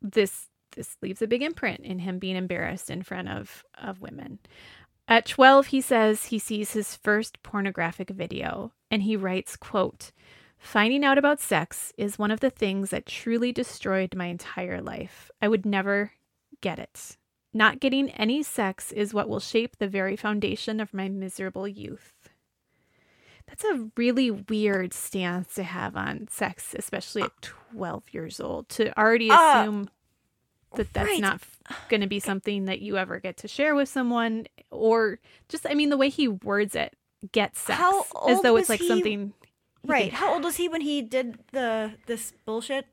this this leaves a big imprint in him being embarrassed in front of of women. At 12, he says he sees his first pornographic video and he writes, quote, Finding out about sex is one of the things that truly destroyed my entire life. I would never get it. Not getting any sex is what will shape the very foundation of my miserable youth. That's a really weird stance to have on sex, especially at 12 years old, to already Uh, assume that that's right. not going to be something that you ever get to share with someone, or just, I mean, the way he words it, get sex, How as though it's like he- something. Right. How old was he when he did the this bullshit?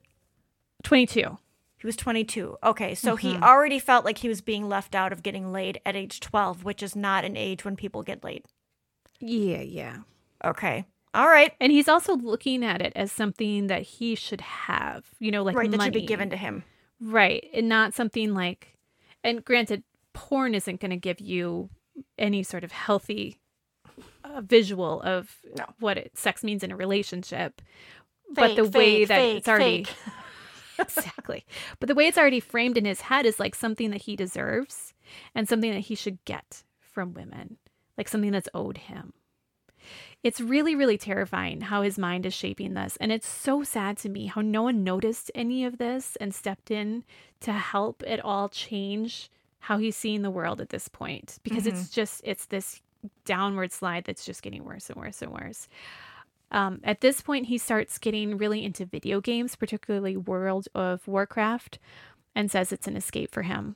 22. He was 22. Okay, so he Mm-hmm. already felt like he was being left out of getting laid at age 12, which is not an age when people get laid. Yeah, yeah. Okay. All right. And he's also looking at it as something that he should have, you know, like right, that should be given to him. Right. And not something like, and granted, porn isn't going to give you any sort of healthy uh, visual of No. what it, sex means in a relationship. but the Fake, way that fake, it's already. exactly. But the way it's already framed in his head is like something that he deserves and something that he should get from women, like something that's owed him. It's really, really terrifying how his mind is shaping this. And it's so sad to me how no one noticed any of this and stepped in to help it all change how he's seeing the world at this point because mm-hmm. it's just, it's this downward slide that's just getting worse and worse and worse. Um, at this point, he starts getting really into video games, particularly World of Warcraft, and says it's an escape for him.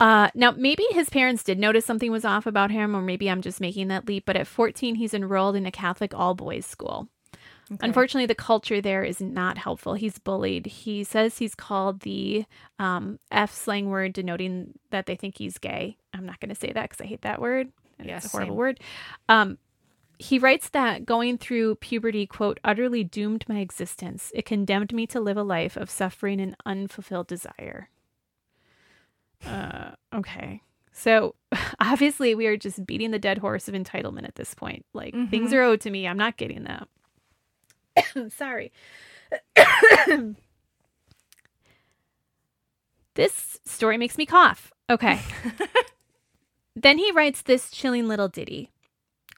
Uh, now, maybe his parents did notice something was off about him, or maybe I'm just making that leap. But at 14, he's enrolled in a Catholic all boys school. Unfortunately, the culture there is not helpful. He's bullied. He says he's called the um, F slang word denoting that they think he's gay. I'm not going to say that because I hate that word. and Yeah, it's a horrible same. word. Um, he writes that going through puberty, quote, utterly doomed my existence. It condemned me to live a life of suffering and unfulfilled desire. Uh, okay. So obviously, we are just beating the dead horse of entitlement at this point. Like, things are owed to me. I'm not getting that. Sorry. this story makes me cough. Okay. then he writes this chilling little ditty.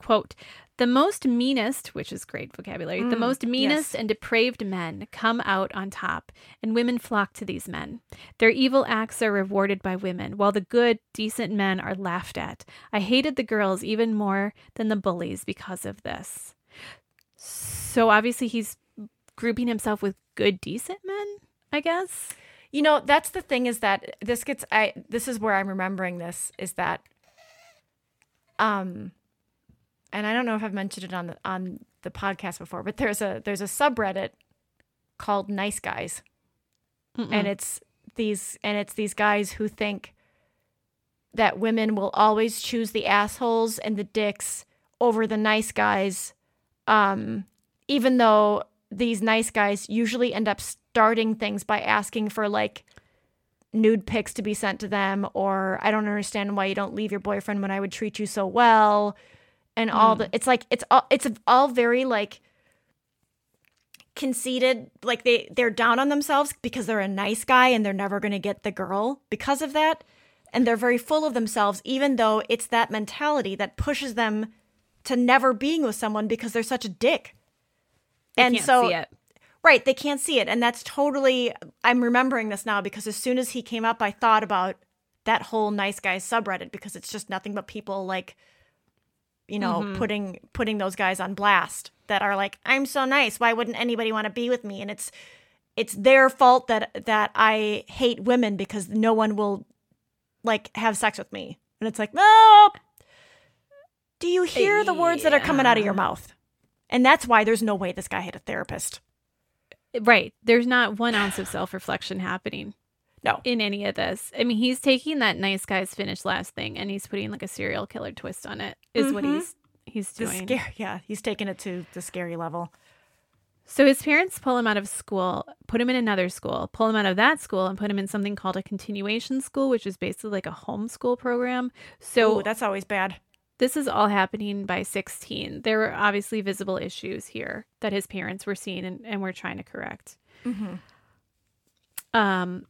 Quote, the most meanest, which is great vocabulary, the Mm, most meanest yes. and depraved men come out on top, and women flock to these men. Their evil acts are rewarded by women, while the good, decent men are laughed at. I hated the girls even more than the bullies because of this. So obviously he's grouping himself with good, decent men, I guess. You know, that's the thing is that this gets I this is where I'm remembering this is that um and I don't know if I've mentioned it on the on the podcast before, but there's a there's a subreddit called Nice Guys. And it's these and it's these guys who think that women will always choose the assholes and the dicks over the nice guys um even though these nice guys usually end up starting things by asking for like nude pics to be sent to them or I don't understand why you don't leave your boyfriend when I would treat you so well and mm. all the it's like it's all it's all very like conceited like they they're down on themselves because they're a nice guy and they're never going to get the girl because of that and they're very full of themselves even though it's that mentality that pushes them to never being with someone because they're such a dick They and can't so see it. Right, they can't see it. And that's totally I'm remembering this now because as soon as he came up I thought about that whole nice guys subreddit because it's just nothing but people like you know, Mm-hmm. putting putting those guys on blast that are like, I'm so nice. Why wouldn't anybody want to be with me? And it's it's their fault that that I hate women because no one will like have sex with me. And it's like, no. Do you hear the words that are coming out of your mouth? And that's why there's no way this guy had a therapist. Right. There's not one ounce of self reflection happening No. in any of this. I mean, he's taking that nice guys finish last thing and he's putting like a serial killer twist on it, is what Mhm. he's he's The doing. scare, yeah, he's taking it to the scary level. So his parents pull him out of school, put him in another school, pull him out of that school, and put him in something called a continuation school, which is basically like a homeschool program. So Ooh, that's always bad. this is all happening by 16. There were obviously visible issues here that his parents were seeing and, and were trying to correct. Um,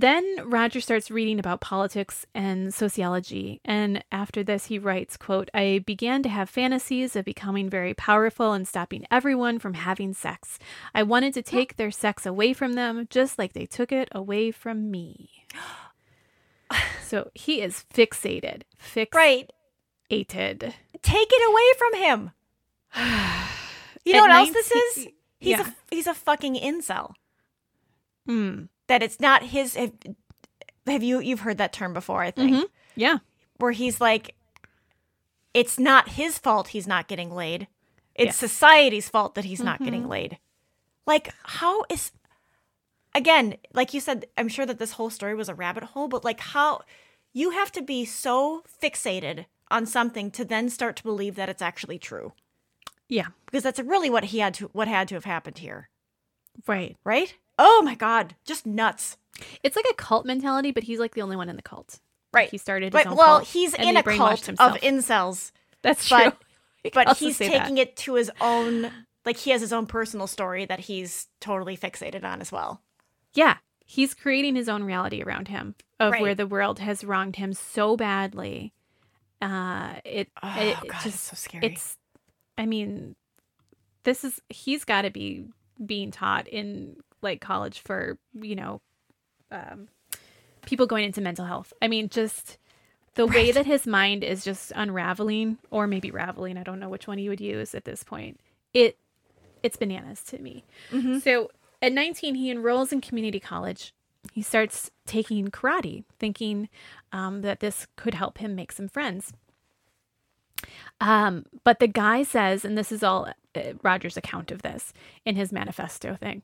then Rodger starts reading about politics and sociology, and after this he writes, quote, I began to have fantasies of becoming very powerful and stopping everyone from having sex. I wanted to take their sex away from them, just like they took it away from me. so he is fixated. Fixated. Right. Take it away from him. You know At what else this is? He's yeah. a he's a fucking incel. Mm. That it's not his. Have, have you you've heard that term before? I think Mhm. Yeah. where he's like, it's not his fault he's not getting laid. It's society's fault that he's not Mhm. getting laid. Like, how is. Again, like you said, I'm sure that this whole story was a rabbit hole, but like, how. You have to be so fixated on something to then start to believe that it's actually true. Yeah. Because that's really what he had to what had to have happened here, Right. right? Oh my god, just nuts. It's like a cult mentality, but he's like the only one in the cult. Right. He started his But own well, cult, he's in a cult himself. of incels, That's but- true. You can but he's say that. taking it to his own like he has his own personal story that he's totally fixated on as well. Yeah. He's creating his own reality around him of Right. where the world has wronged him so badly. Uh it, Oh it god, just it's so scary. it's I mean this is he's got to be being taught in like college for, you know, um people going into mental health. I mean just the way that his mind is just unraveling or maybe raveling, I don't know which one you would use at this point. It it's bananas to me. Mhm. So at 19, he enrolls in community college. He starts taking karate, thinking um, that this could help him make some friends. Um, but the guy says, and this is all uh, Rodger's account of this in his manifesto thing.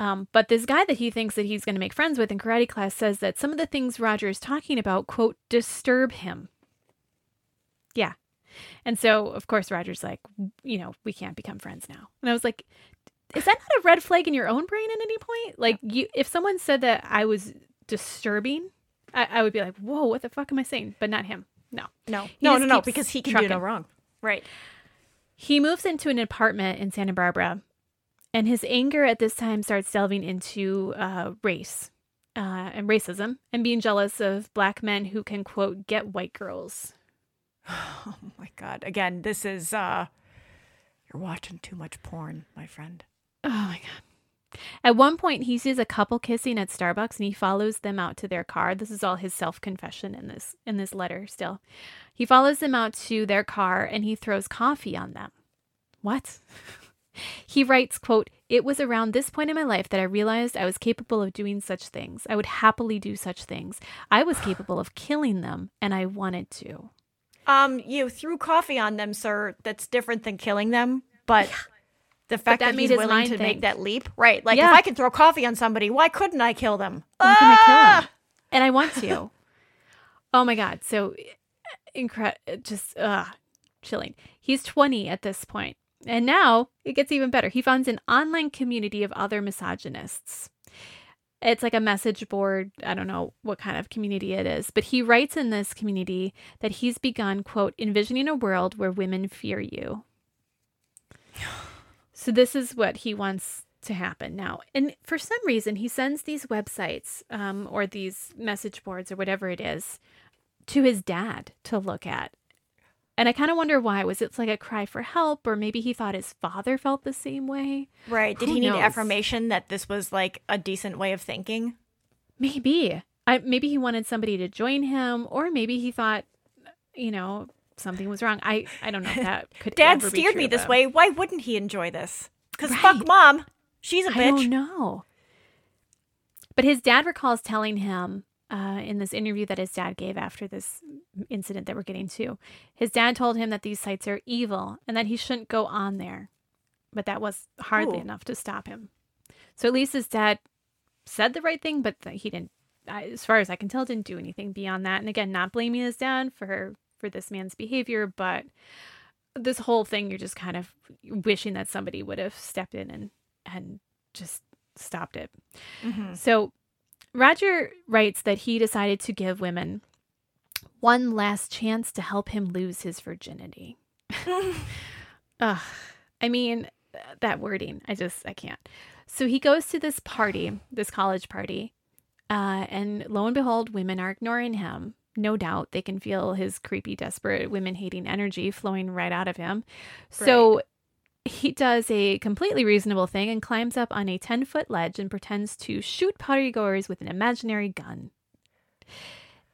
Um, but this guy that he thinks that he's going to make friends with in karate class says that some of the things Rodger is talking about, quote, disturb him. Yeah. And so, of course, Rodger's like, you know, we can't become friends now. And I was like, is that not a red flag in your own brain at any point? Like, you, if someone said that I was disturbing, I, I would be like, whoa, what the fuck am I saying? But not him. No. no, He no, no, no, because he can trucking. do no wrong. Right. He moves into an apartment in Santa Barbara, and his anger at this time starts delving into uh, race uh, and racism and being jealous of black men who can, quote, get white girls. Oh my god. Again, this is uh you're watching too much porn, my friend. Oh my god. At one point, he sees a couple kissing at Starbucks, and he follows them out to their car. This is all his self-confession in this in this letter. Still, he follows them out to their car, and he throws coffee on them. What? he writes, "quote It was around this point in my life that I realized I was capable of doing such things. I would happily do such things. I was capable of killing them, and I wanted to." Um, you threw coffee on them, sir. That's different than killing them, but the fact that that, made he's willing to think. make that leap, right? Like Yeah. if I can throw coffee on somebody, why couldn't I kill them? Why can I kill Ah! him? And I want to. oh my god! So incredible, just uh, chilling. He's twenty at this point, and now it gets even better. He founds an online community of other misogynists. It's like a message board. I don't know what kind of community it is, but he writes in this community that he's begun, quote, envisioning a world where women fear you. So this is what he wants to happen now. And for some reason, he sends these websites um, or these message boards or whatever it is to his dad to look at. And I kind of wonder why. Was it like a cry for help, or maybe he thought his father felt the same way? Right. Did Who he need affirmation that this was like a decent way of thinking? Maybe. I, maybe he wanted somebody to join him, or maybe he thought, you know, something was wrong. I, I don't know if that could. Dad steered true me this way. Why wouldn't he enjoy this? Because Right. fuck mom. She's a I don't bitch. know. But his dad recalls telling him uh, in this interview that his dad gave after this incident that we're getting to. His dad told him that these sites are evil and that he shouldn't go on there. But that was hardly Ooh. enough to stop him. So at least his dad said the right thing, but he didn't. As far as I can tell, didn't do anything beyond that. And again, not blaming his dad for for this man's behavior, but this whole thing, you're just kind of wishing that somebody would have stepped in and and just stopped it. Mhm. So Rodger writes that he decided to give women one last chance to help him lose his virginity. Ugh. I mean, that wording. I just I can't. So he goes to this party, this college party, uh, and lo and behold, women are ignoring him. No doubt they can feel his creepy, desperate, women hating energy flowing right out of him. So he does a completely reasonable thing and climbs up on a 10 foot ledge and pretends to shoot partygoers with an imaginary gun.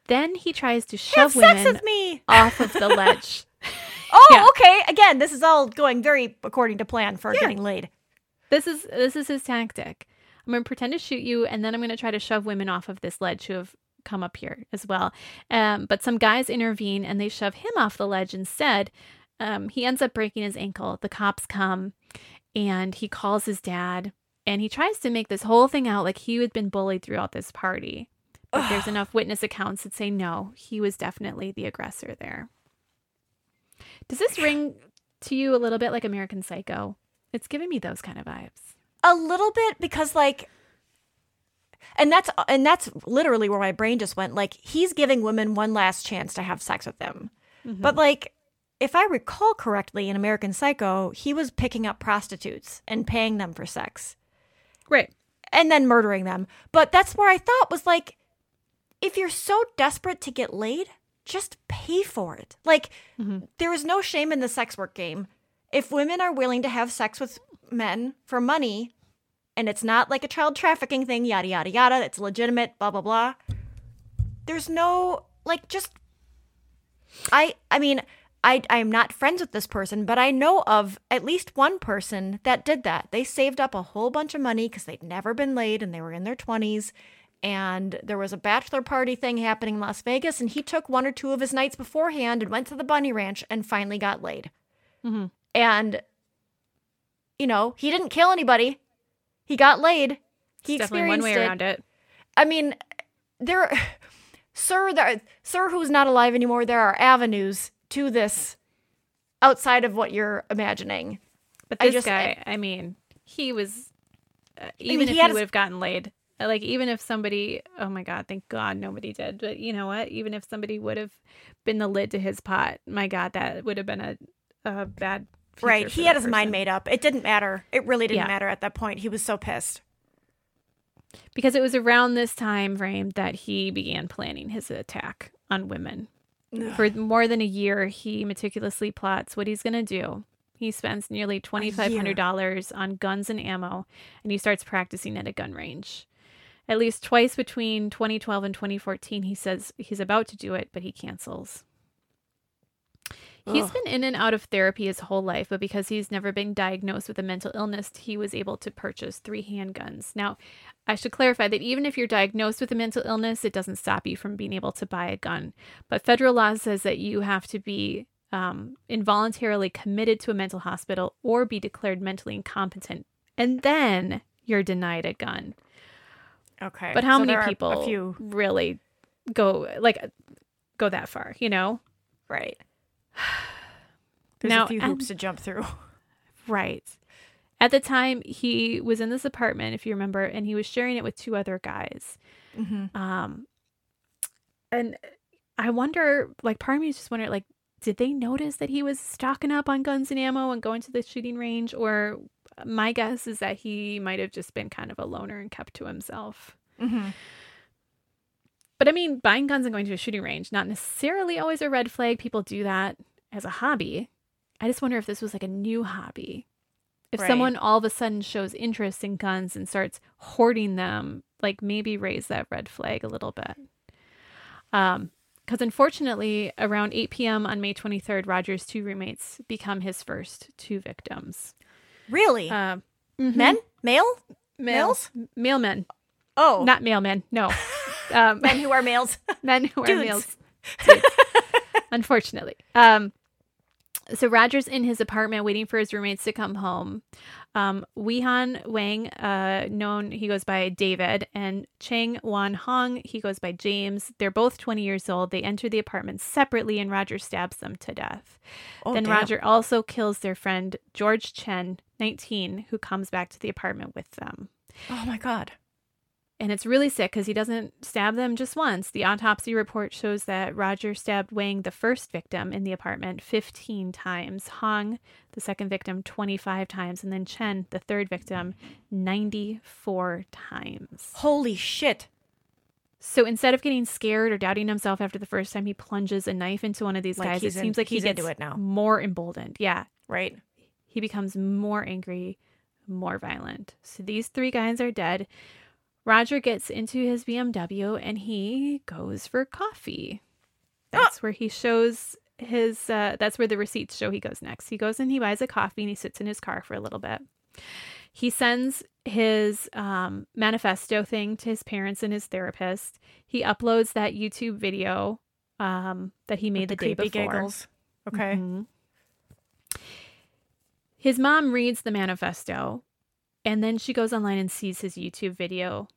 Then he tries to shove women off of the ledge. Oh, Yeah. okay. Again, this is all going very according to plan for Yeah. getting laid. This is this is his tactic. I'm going to pretend to shoot you, and then I'm going to try to shove women off of this ledge who have come up here as well. Um, but some guys intervene and they shove him off the ledge instead. Um, he ends up breaking his ankle. The cops come, and he calls his dad, and he tries to make this whole thing out like he had been bullied throughout this party. But there's enough witness accounts that say no, he was definitely the aggressor there. Does this ring to you a little bit like American Psycho? It's giving me those kind of vibes. A little bit because like and that's and that's literally where my brain just went like he's giving women one last chance to have sex with him. But like if I recall correctly in American Psycho, he was picking up prostitutes and paying them for sex Right. and then murdering them. But that's where I thought was like if you're so desperate to get laid, just pay for it. Like mm-hmm. there is no shame in the sex work game. If women are willing to have sex with men for money and it's not like a child trafficking thing, yada yada yada, it's legitimate, blah blah blah. There's no like just I I mean, I I'm not friends with this person, but I know of at least one person that did that. They saved up a whole bunch of money cuz they'd never been laid and they were in their 20s and there was a bachelor party thing happening in Las Vegas and he took one or two of his nights beforehand and went to the bunny ranch and finally got laid. Mhm. And you know, he didn't kill anybody. He got laid. He It's definitely experienced one way it. around it. I mean, there, sir, there, sir, who's not alive anymore. There are avenues to this outside of what you're imagining. But I this just- guy, I mean, he was uh, even mean, if he he, had his- would have gotten laid. Like even if somebody, oh my god, thank God nobody did. But you know what? Even if somebody would have been the lid to his pot, my god, that would have been a, a bad. Right. He had his mind made up. It didn't matter. It really didn't Yeah. matter at that point. He was so pissed. because it was around this time frame that he began planning his attack on women. For more than a year, he meticulously plots what he's going to do. He spends nearly $2,500 on guns and ammo, and he starts practicing at a gun range. At least twice between 2012 and 2014, he says he's about to do it, but he cancels. He's Ugh. been in and out of therapy his whole life, but because he's never been diagnosed with a mental illness, he was able to purchase three handguns. Now, I should clarify that even if you're diagnosed with a mental illness, it doesn't stop you from being able to buy a gun. But federal law says that you have to be um, involuntarily committed to a mental hospital or be declared mentally incompetent, and then you're denied a gun. Okay. But how so many people A few. really go like go that far? You know, Right. There's Now, a few and- hoops to jump through. Right. At the time, he was in this apartment, if you remember, and he was sharing it with two other guys. Mm-hmm. Um, and I wonder, like, part of me is just wondering, like, did they notice that he was stocking up on guns and ammo and going to the shooting range? Or my guess is that he might have just been kind of a loner and kept to himself. Mm-hmm. But I mean, buying guns and going to a shooting range, not necessarily always a red flag. People do that as a hobby. I just wonder if this was like a new hobby. If Right. someone all of a sudden shows interest in guns and starts hoarding them, like maybe raise that red flag a little bit. Um, because unfortunately, around 8 p.m. on May 23rd, Rodgers' two roommates become his first two victims. Really? Um, mhm. Men? Male? males, mailmen, Oh. not mailmen. No, um, men who are males. men who are males. Dudes. Unfortunately. Um, so Rodger's in his apartment waiting for his roommates to come home. Um, Weihan Wang, uh, known he goes by David, and Cheng Yuan Hong, he goes by James. They're both 20 years old. They enter the apartment separately, and Rodger stabs them to death. Oh, then damn. Rodger also kills their friend George Chen, 19, who comes back to the apartment with them. Oh my god. And it's really sick because he doesn't stab them just once. The autopsy report shows that Rodger stabbed Wang, the first victim in the apartment, 15 times, Hong, the second victim, 25 times, and then Chen, the third victim, 94 times. Holy shit. So instead of getting scared or doubting himself after the first time, he plunges a knife into one of these Like guys. It he's in- seems like he gets into it now. more emboldened. Yeah. Right. He becomes more angry, more violent. So these three guys are dead. Rodger gets into his BMW and he goes for coffee. That's where he shows his uh that's where the receipts show he goes next. He goes and he buys a coffee and he sits in his car for a little bit. He sends his um, manifesto thing to his parents and his therapist. He uploads that YouTube video um, that he made the, day before. giggles. Okay. Mhm. His mom reads the manifesto and then she goes online and sees his YouTube video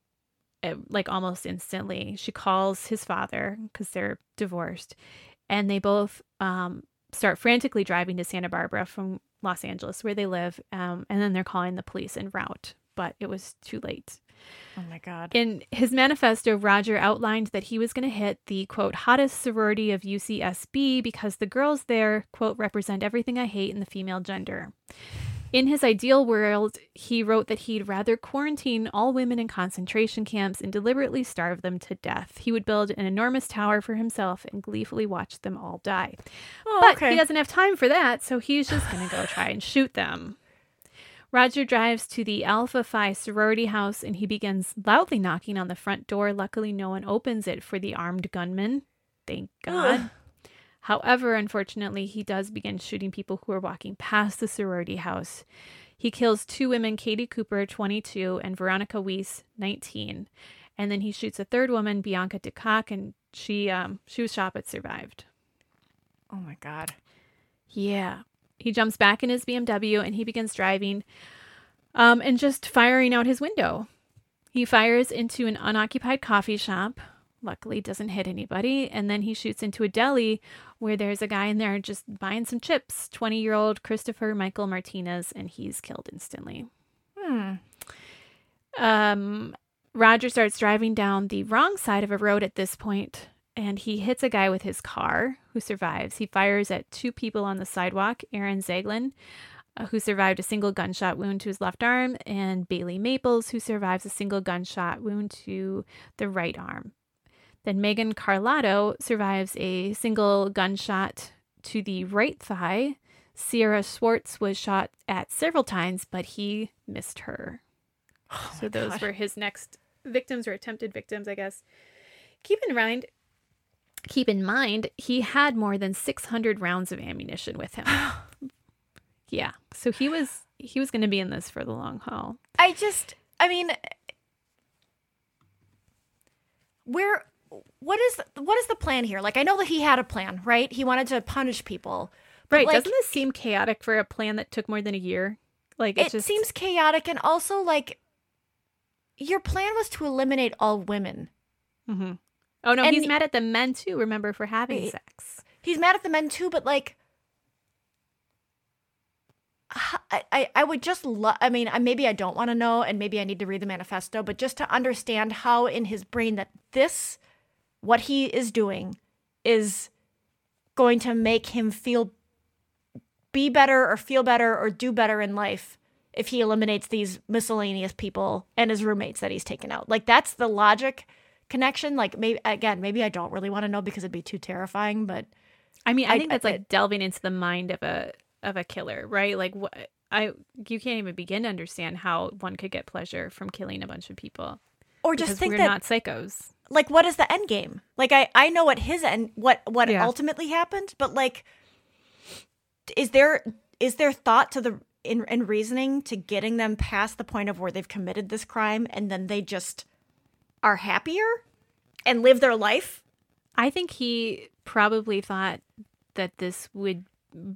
uh, like almost instantly. She calls his father because they're divorced and they both um, start frantically driving to Santa Barbara from Los Angeles where they live. Um, and then they're calling the police en route, but it was too late. Oh my god. In his manifesto, Rodger outlined that he was going to hit the quote hottest sorority of UCSB because the girls there quote represent everything I hate in the female gender. In his ideal world, he wrote that he'd rather quarantine all women in concentration camps and deliberately starve them to death. He would build an enormous tower for himself and gleefully watch them all die. Oh, But okay. he doesn't have time for that, so he's just going to go try and shoot them. Rodger drives to the Alpha Phi sorority house and he begins loudly knocking on the front door. Luckily, no one opens it for the armed gunman. Thank God. However, unfortunately, he does begin shooting people who are walking past the sorority house. He kills two women, Katie Cooper, 22, and Veronica Weiss, 19. And then he shoots a third woman, Bianca DeCock, and she um she was shot but survived. Oh my god. Yeah. He jumps back in his BMW and he begins driving um, and just firing out his window. He fires into an unoccupied coffee shop. Luckily, doesn't hit anybody. And then he shoots into a deli where there's a guy in there just buying some chips. 20 year old Christopher Michael Martinez, and he's killed instantly. Hmm. Um, Rodger starts driving down the wrong side of a road at this point, and he hits a guy with his car who survives. He fires at two people on the sidewalk Aaron Zaglin, uh, who survived a single gunshot wound to his left arm, and Bailey Maples, who survives a single gunshot wound to the right arm. Then Megan Carlotto survives a single gunshot to the right thigh. Sierra Schwartz was shot at several times, but he missed her. Oh so those God. were his next victims or attempted victims, I guess. Keep in mind, keep in mind, he had more than 600 rounds of ammunition with him. yeah, so he was he was going to be in this for the long haul. I just, I mean, where, what is, what is the plan here? Like, I know that he had a plan, right? He wanted to punish people. but, Right? like, Doesn't this seem chaotic for a plan that took more than a year? Like it, it just seems chaotic, and also like, your plan was to eliminate all women. Mm-hmm. Oh no, And he's he- mad at the men too. Remember for having sex. He's mad at the men too, but like, I I would just love, I mean, I- maybe I don't want to know, and maybe I need to read the manifesto, but just to understand how in his brain that this, what he is doing, is going to make him feel, be better or feel better or do better in life if he eliminates these miscellaneous people and his roommates that he's taken out. Like, that's the logic connection. Like, maybe, again, maybe I don't really want to know because it'd be too terrifying, but. I mean, I, I- think that's I- like delving into the mind of a of a killer, right? Like what I you can't even begin to understand how one could get pleasure from killing a bunch of people. or just think we're that not psychos. Like what is the end game like i i know what his end what what Yeah. ultimately happened but like is there is there thought to the in, in reasoning to getting them past the point of where they've committed this crime and then they just are happier and live their life I think he probably thought that this would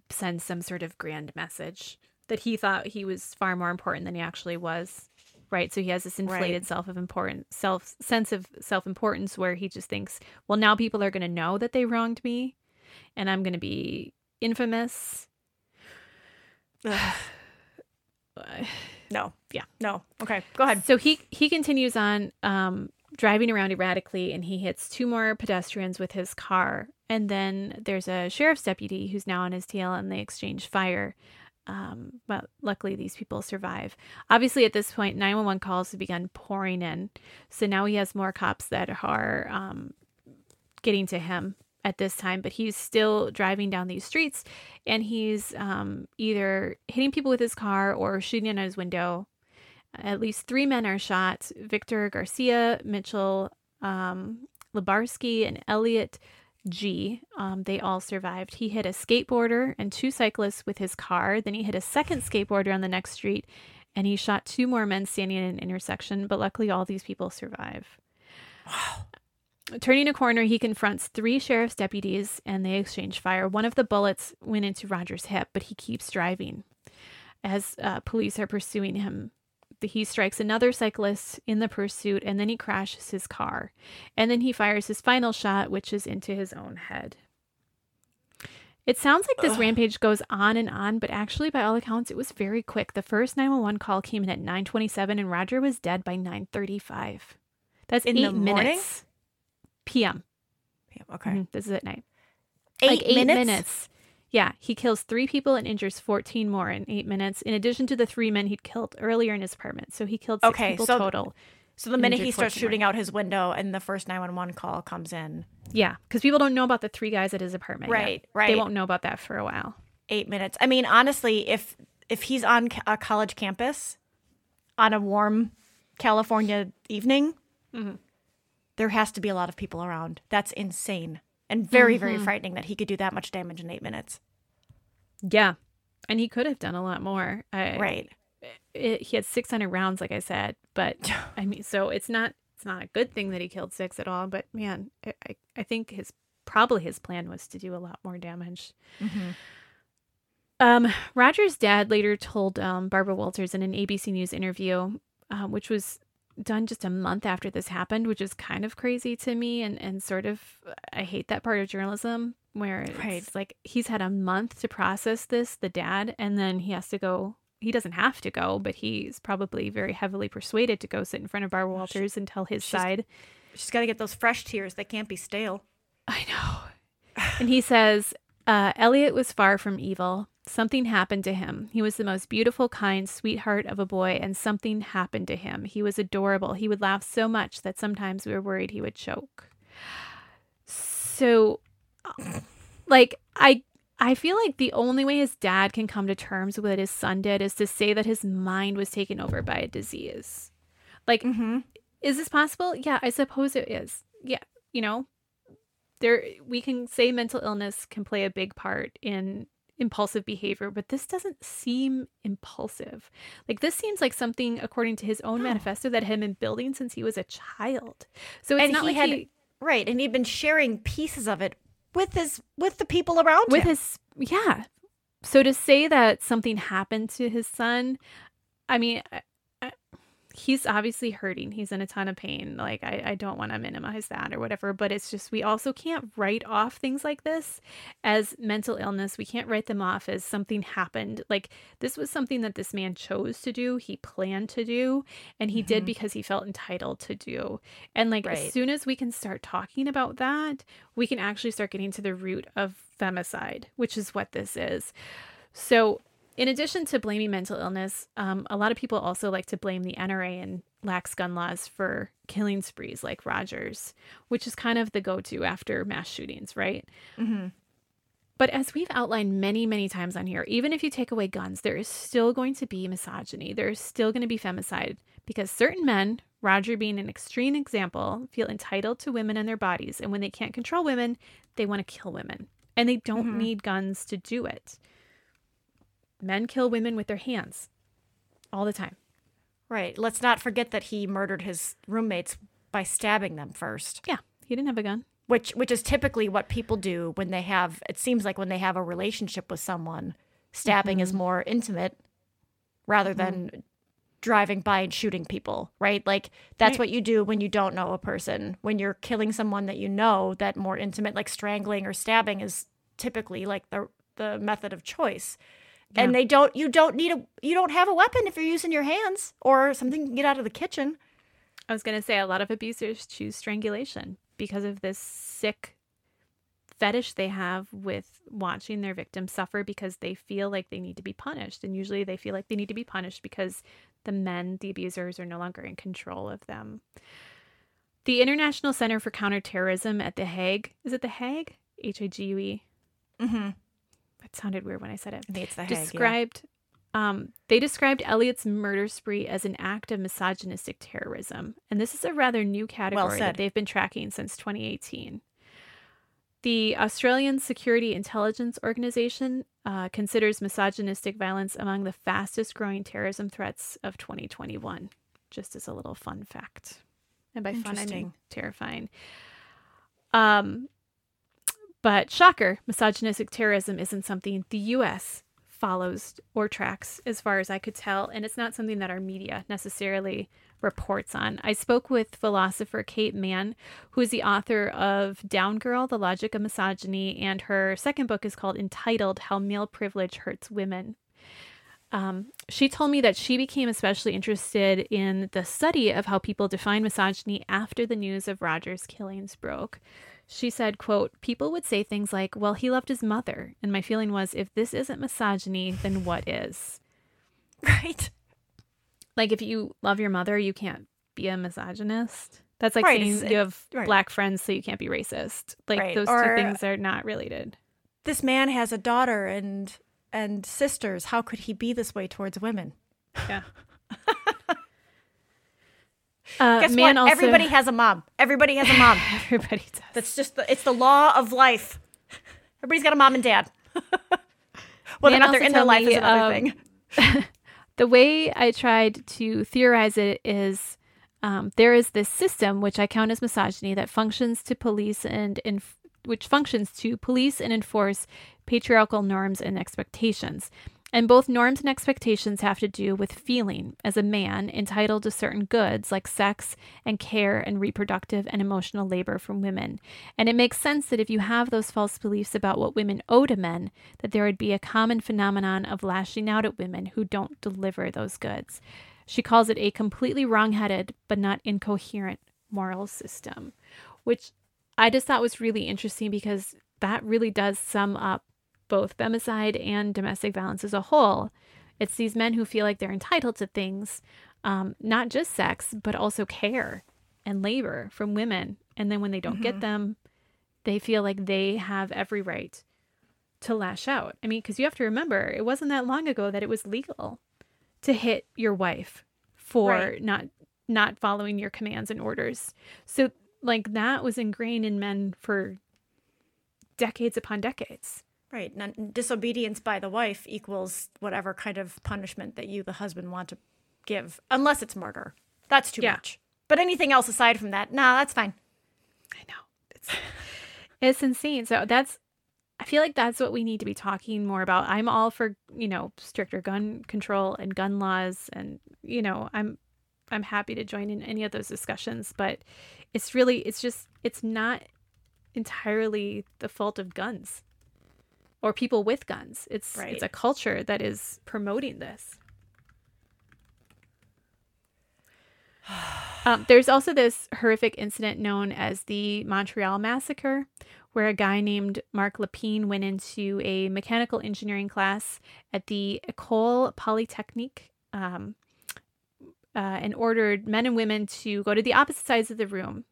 send some sort of grand message that he thought he was far more important than he actually was. Right. So he has this inflated self of important self sense of self importance where he just thinks, well, now people are gonna know that they wronged me and I'm gonna be infamous. No. Yeah. No. Okay. Go ahead. So he he continues on um, driving around erratically, and he hits two more pedestrians with his car. And then there's a sheriff's deputy who's now on his tail, and they exchange fire. Um, but luckily, these people survive. Obviously, at this point, 911 calls have begun pouring in. So now he has more cops that are um, getting to him at this time, but he's still driving down these streets and he's um, either hitting people with his car or shooting in his window. At least three men are shot Victor Garcia, Mitchell um, Lebarsky, and Elliot G. Um, they all survived. He hit a skateboarder and two cyclists with his car. Then he hit a second skateboarder on the next street and he shot two more men standing in an intersection, but luckily all these people survive. Wow. Turning a corner, he confronts three sheriff's deputies and they exchange fire. One of the bullets went into Rodger's hip, but he keeps driving. As uh, police are pursuing him, he strikes another cyclist in the pursuit and then he crashes his car. And then he fires his final shot, which is into his own head. It sounds like this Ugh. rampage goes on and on, but actually, by all accounts, it was very quick. The first 911 call came in at 9:27, and Rodger was dead by 9:35. That's in eight minutes p.m. p.m. Okay. Mm-hmm. This is at night. Eight, like eight minutes? minutes? Yeah, he kills three people and injures 14 more in eight minutes, in addition to the three men he'd killed earlier in his apartment. So he killed six okay, people so, total. So the minute he starts shooting more. out his window and the first 911 call comes in. Yeah, because people don't know about the three guys at his apartment. Right, yet. right. They won't know about that for a while. Eight minutes. I mean, honestly, if if he's on a college campus on a warm California evening, mm-hmm there has to be a lot of people around. That's insane and very, mm-hmm. very frightening that he could do that much damage in eight minutes. Yeah. And he could have done a lot more. I, right. It, he had 600 rounds, like I said. But I mean, so it's not it's not a good thing that he killed six at all. But man, I, I think his probably his plan was to do a lot more damage. Mm-hmm. Um, Rodger's dad later told um, Barbara Walters in an ABC News interview, uh, which was done just a month after this happened, which is kind of crazy to me and, and sort of I hate that part of journalism where it's right. like he's had a month to process this, the dad, and then he has to go he doesn't have to go, but he's probably very heavily persuaded to go sit in front of Barbara Walters and tell his she's, side. She's got to get those fresh tears. They can't be stale. I know. and he says, uh, Elliot was far from evil. Something happened to him. He was the most beautiful, kind sweetheart of a boy, and something happened to him. He was adorable. He would laugh so much that sometimes we were worried he would choke. So, like, I I feel like the only way his dad can come to terms with what his son did is to say that his mind was taken over by a disease. Like, mm-hmm. is this possible? Yeah, I suppose it is. Yeah, you know, there we can say mental illness can play a big part in impulsive behavior, but this doesn't seem impulsive. Like this seems like something, according to his own manifesto, that had been building since he was a child. So it's and not he like had he, right, and he'd been sharing pieces of it with his with the people around with him. his yeah. So to say that something happened to his son, I mean, he's obviously hurting. He's in a ton of pain. Like, I, I don't want to minimize that or whatever, but it's just, we also can't write off things like this as mental illness. We can't write them off as something happened. Like, this was something that this man chose to do, he planned to do, and he mm-hmm. did because he felt entitled to do. And, like, right. as soon as we can start talking about that, we can actually start getting to the root of femicide, which is what this is. So, in addition to blaming mental illness, um, a lot of people also like to blame the NRA and lax gun laws for killing sprees like Rodgers, which is kind of the go to after mass shootings, right? Mm-hmm. But as we've outlined many, many times on here, even if you take away guns, there is still going to be misogyny. There is still going to be femicide because certain men, Rodger being an extreme example, feel entitled to women and their bodies. And when they can't control women, they want to kill women. And they don't mm-hmm. need guns to do it men kill women with their hands all the time. Right. Let's not forget that he murdered his roommates by stabbing them first. Yeah, he didn't have a gun. Which which is typically what people do when they have it seems like when they have a relationship with someone, stabbing mm-hmm. is more intimate rather mm-hmm. than driving by and shooting people, right? Like that's right. what you do when you don't know a person. When you're killing someone that you know, that more intimate like strangling or stabbing is typically like the the method of choice. And they don't you don't need a you don't have a weapon if you're using your hands or something you can get out of the kitchen. I was going to say a lot of abusers choose strangulation because of this sick fetish they have with watching their victims suffer because they feel like they need to be punished. And usually they feel like they need to be punished because the men, the abusers, are no longer in control of them. The International Center for Counterterrorism at The Hague, is it The Hague? H A G U E. Mm-hmm. That sounded weird when I said it. I it's the Hague, yeah. described um, they described Elliot's murder spree as an act of misogynistic terrorism, and this is a rather new category said. that they've been tracking since 2018. The Australian Security Intelligence Organization uh, considers misogynistic violence among the fastest growing terrorism threats of 2021. Just as a little fun fact, and by fun I mean terrifying. Um, but shocker, misogynistic terrorism isn't something the US follows or tracks, as far as I could tell. And it's not something that our media necessarily reports on. I spoke with philosopher Kate Manne, who is the author of Down Girl The Logic of Misogyny, and her second book is called Entitled How Male Privilege Hurts Women. Um, she told me that she became especially interested in the study of how people define misogyny after the news of Rodger's killings broke. She said, quote, people would say things like, well, he loved his mother. And my feeling was, if this isn't misogyny, then what is? Right. Like, if you love your mother, you can't be a misogynist. That's like Right, saying you have right. black friends, so you can't be racist. Like, Right, those or- two things are not related. This man has a daughter and and sisters. How could he be this way towards women? Yeah. uh, Guess man what? also- Everybody has a mom. Everybody has a mom. Everybody does. That's just the it's the law of life. Everybody's got a mom and dad. well, Man not they're in their life me, is another um, thing. the way I tried to theorize it is um, there is this system which I count as misogyny that functions to police and enf- which functions to police and enforce patriarchal norms and expectations. And both norms and expectations have to do with feeling as a man entitled to certain goods like sex and care and reproductive and emotional labor from women. And it makes sense that if you have those false beliefs about what women owe to men, that there would be a common phenomenon of lashing out at women who don't deliver those goods. She calls it a completely wrongheaded but not incoherent moral system, which I just thought was really interesting because that really does sum up both femicide and domestic violence as a whole. It's these men who feel like they're entitled to things, um, not just sex, but also care and labor from women. And then when they don't get them, they feel like they have every right to lash out. I mean, because you have to remember, it wasn't that long ago that it was legal to hit your wife for Right. not not following your commands and orders. So like that was ingrained in men for decades upon decades. Right. And disobedience by the wife equals whatever kind of punishment that you, the husband, want to give, unless it's murder. That's too Yeah. much. But anything else aside from that, nah, that's fine. I know. It's it's insane. So that's I feel like that's what we need to be talking more about. I'm all for, you know, stricter gun control and gun laws and you know, I'm I'm happy to join in any of those discussions, but it's really it's just it's not entirely the fault of guns or people with guns. It's Right. it's a culture that is promoting this. Um, there's also this horrific incident known as the Montreal Massacre, where a guy named Marc Lepine went into a mechanical engineering class at the École Polytechnique um, uh, and ordered men and women to go to the opposite sides of the room.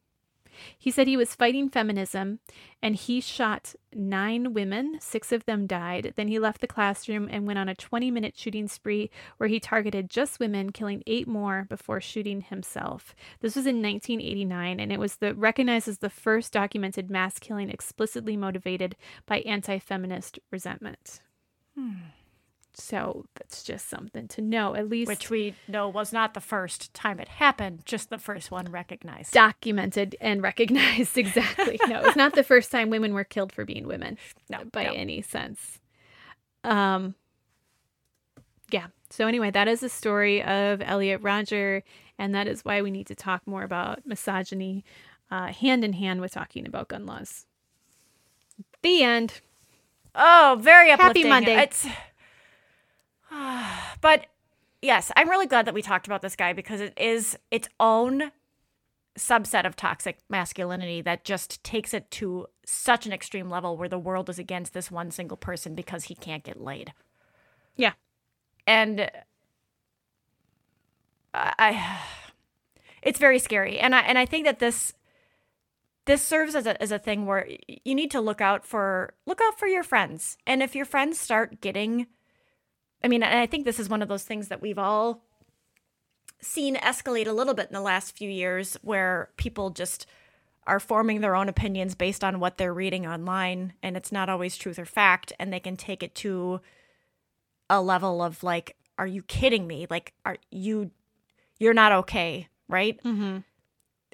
He said he was fighting feminism and he shot nine women. Six of them died. Then he left the classroom and went on a 20 minute shooting spree where he targeted just women, killing eight more before shooting himself. This was in 1989 and it was the recognized as the first documented mass killing explicitly motivated by anti feminist resentment. Hmm. So that's just something to know, at least Which we know was not the first time it happened, just the first one recognized. documented and recognized exactly. no, it's not the first time women were killed for being women. No, by no. any sense. Um yeah. So anyway, that is the story of Elliot Rodger, and that is why we need to talk more about misogyny, uh, hand in hand with talking about gun laws. The end. Oh, very Happy uplifting. Monday. It's but yes, I'm really glad that we talked about this guy because it is its own subset of toxic masculinity that just takes it to such an extreme level where the world is against this one single person because he can't get laid. Yeah. And I it's very scary. And I and I think that this this serves as a as a thing where you need to look out for look out for your friends. And if your friends start getting I mean, and I think this is one of those things that we've all seen escalate a little bit in the last few years where people just are forming their own opinions based on what they're reading online and it's not always truth or fact and they can take it to a level of like are you kidding me like are you you're not okay right Mm-hmm.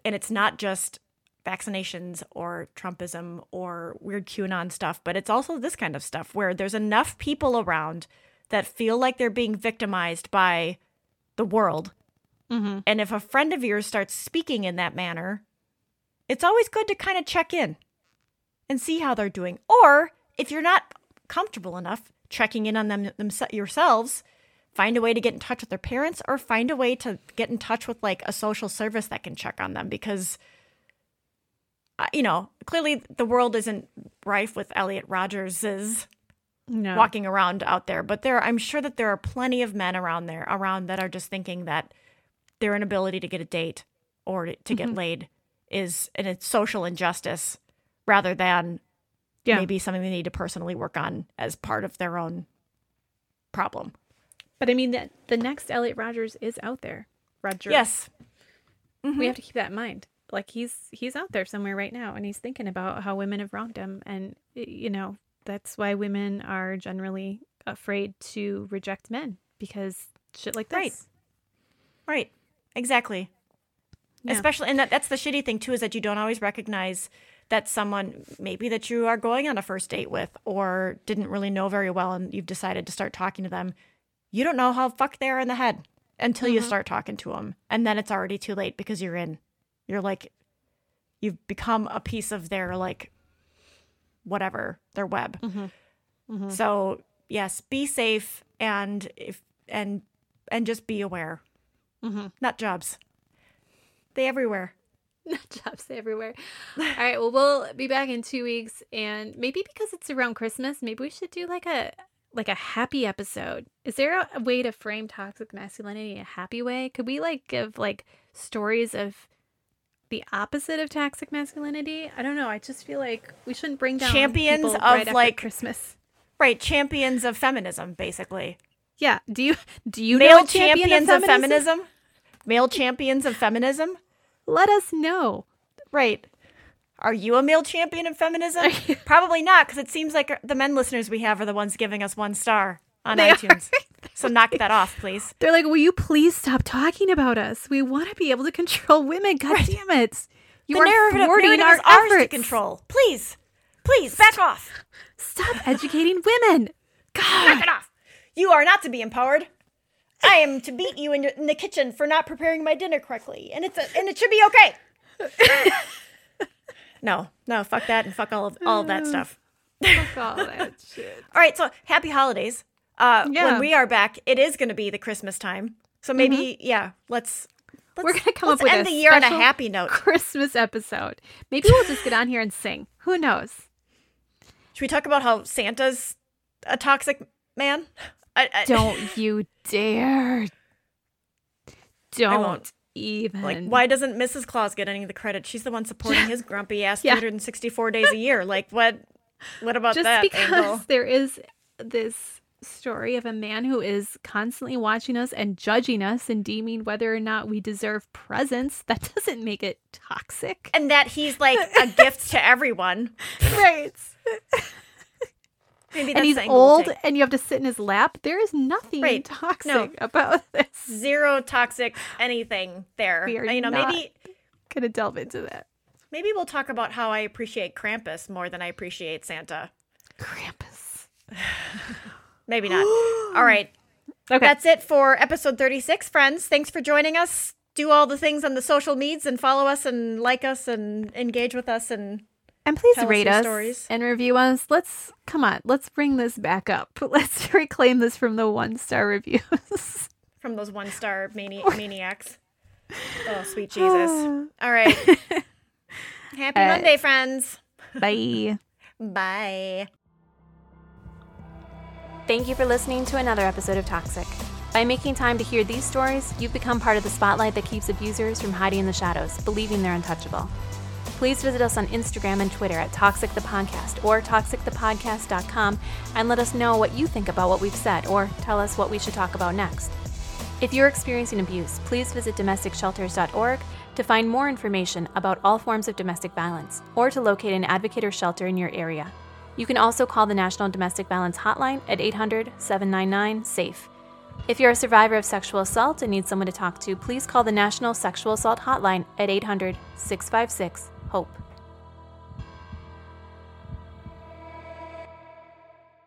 and it's not just vaccinations or trumpism or weird qanon stuff but it's also this kind of stuff where there's enough people around that feel like they're being victimized by the world Mm-hmm. and if a friend of yours starts speaking in that manner, it's always good to kind of check in and see how they're doing. Or if you're not comfortable enough checking in on them, them yourselves, find a way to get in touch with their parents or find a way to get in touch with like a social service that can check on them because uh, you know, clearly the world isn't rife with Elliot Rodgerses No. walking around out there, but there I'm sure that there are plenty of men around there around that are just thinking that their inability to get a date or to, Mm-hmm. get laid is an a social injustice rather than Yeah. maybe something they need to personally work on as part of their own problem. But I mean that the next Elliot Rodgers is out there. Rodger. Yes. Mm-hmm. We have to keep that in mind. Like he's he's out there somewhere right now and he's thinking about how women have wronged him and you know, that's why women are generally afraid to reject men because shit like this. Right. Right. Exactly. Yeah. Especially and that, that's the shitty thing too is that you don't always recognize that someone maybe that you are going on a first date with or didn't really know very well and you've decided to start talking to them. You don't know how fucked they are in the head until you mm-hmm. start talking to them and then it's already too late because you're in. You're like you've become a piece of their like whatever, their web. Mm-hmm. Mm-hmm. So, yes, be safe and if and and just be aware. Mm-hmm. Nut jobs. They everywhere. Not jobs everywhere. All right, well we'll be back in 2 weeks and maybe because it's around Christmas, maybe we should do like a like a happy episode. Is there a, a way to frame toxic masculinity in a happy way? Could we like give like stories of the opposite of toxic masculinity? I don't know. I just feel like we shouldn't bring down Champions of, right like, Christmas. Right, champions of feminism, basically. Yeah. Do you do you know Male a champion champions of of feminism. Male champions of feminism. Let us know. Right. Are you a male champion of feminism? Probably not, because it seems like the men listeners we have are the ones giving us one star on They are. iTunes. so knock that off, please. They're like, "Will you please stop talking about us? We want to be able to control women. God damn it! You the are narrative, thwarting narrative our ours to control. Please, please back off. Stop educating women. God, Knock it off. You are not to be empowered. I am to beat you in, in the kitchen for not preparing my dinner correctly, and it's a, and it should be okay. no, no, fuck that and fuck all of all of that stuff. fuck all that shit. All right, so happy holidays. Uh, Yeah. When we are back, it is going to be the Christmas time. So maybe, yeah, let's. let's We're gonna come up with end a the year on a happy note. Christmas episode. Maybe we'll just get on here and sing. Who knows? Should we talk about how Santa's a toxic man? I, I, Don't you dare! Don't even. Like, why doesn't Mrs. Claus get any of the credit? She's the one supporting his grumpy ass Yeah. 364 days a year. Like, what? What about just that because angle? there is this story of a man who is constantly watching us and judging us and deeming whether or not we deserve presents, that doesn't make it toxic. And that he's like a gift to everyone. Right. Maybe And he's the angle we'll old take. and you have to sit in his lap. There is nothing Right. toxic No. about this. Zero toxic anything there. We are you know, maybe Gonna delve into that. maybe we'll talk about how I appreciate Krampus more than I appreciate Santa. Krampus. Maybe not. All right. Okay. That's it for episode 36, friends. Thanks for joining us. Do all the things on the social medias and follow us and like us and engage with us and And please Tell us rate your us stories. and review us. Let's come on, let's bring this back up. Let's reclaim this from the one star reviews. from those one star mani- maniacs. Oh, sweet Jesus. All right. Happy Uh, Monday, friends. Bye. Bye. Thank you for listening to another episode of Toxic. By making time to hear these stories, you've become part of the spotlight that keeps abusers from hiding in the shadows, believing they're untouchable. Please visit us on Instagram and Twitter at Toxic the Podcast or toxicthepodcast.com and let us know what you think about what we've said or tell us what we should talk about next. If you're experiencing abuse, please visit domesticshelters.org to find more information about all forms of domestic violence or to locate an advocate or shelter in your area. You can also call the National Domestic Violence Hotline at 800 799 SAFE. If you're a survivor of sexual assault and need someone to talk to, please call the National Sexual Assault Hotline at 800 656 HOPE.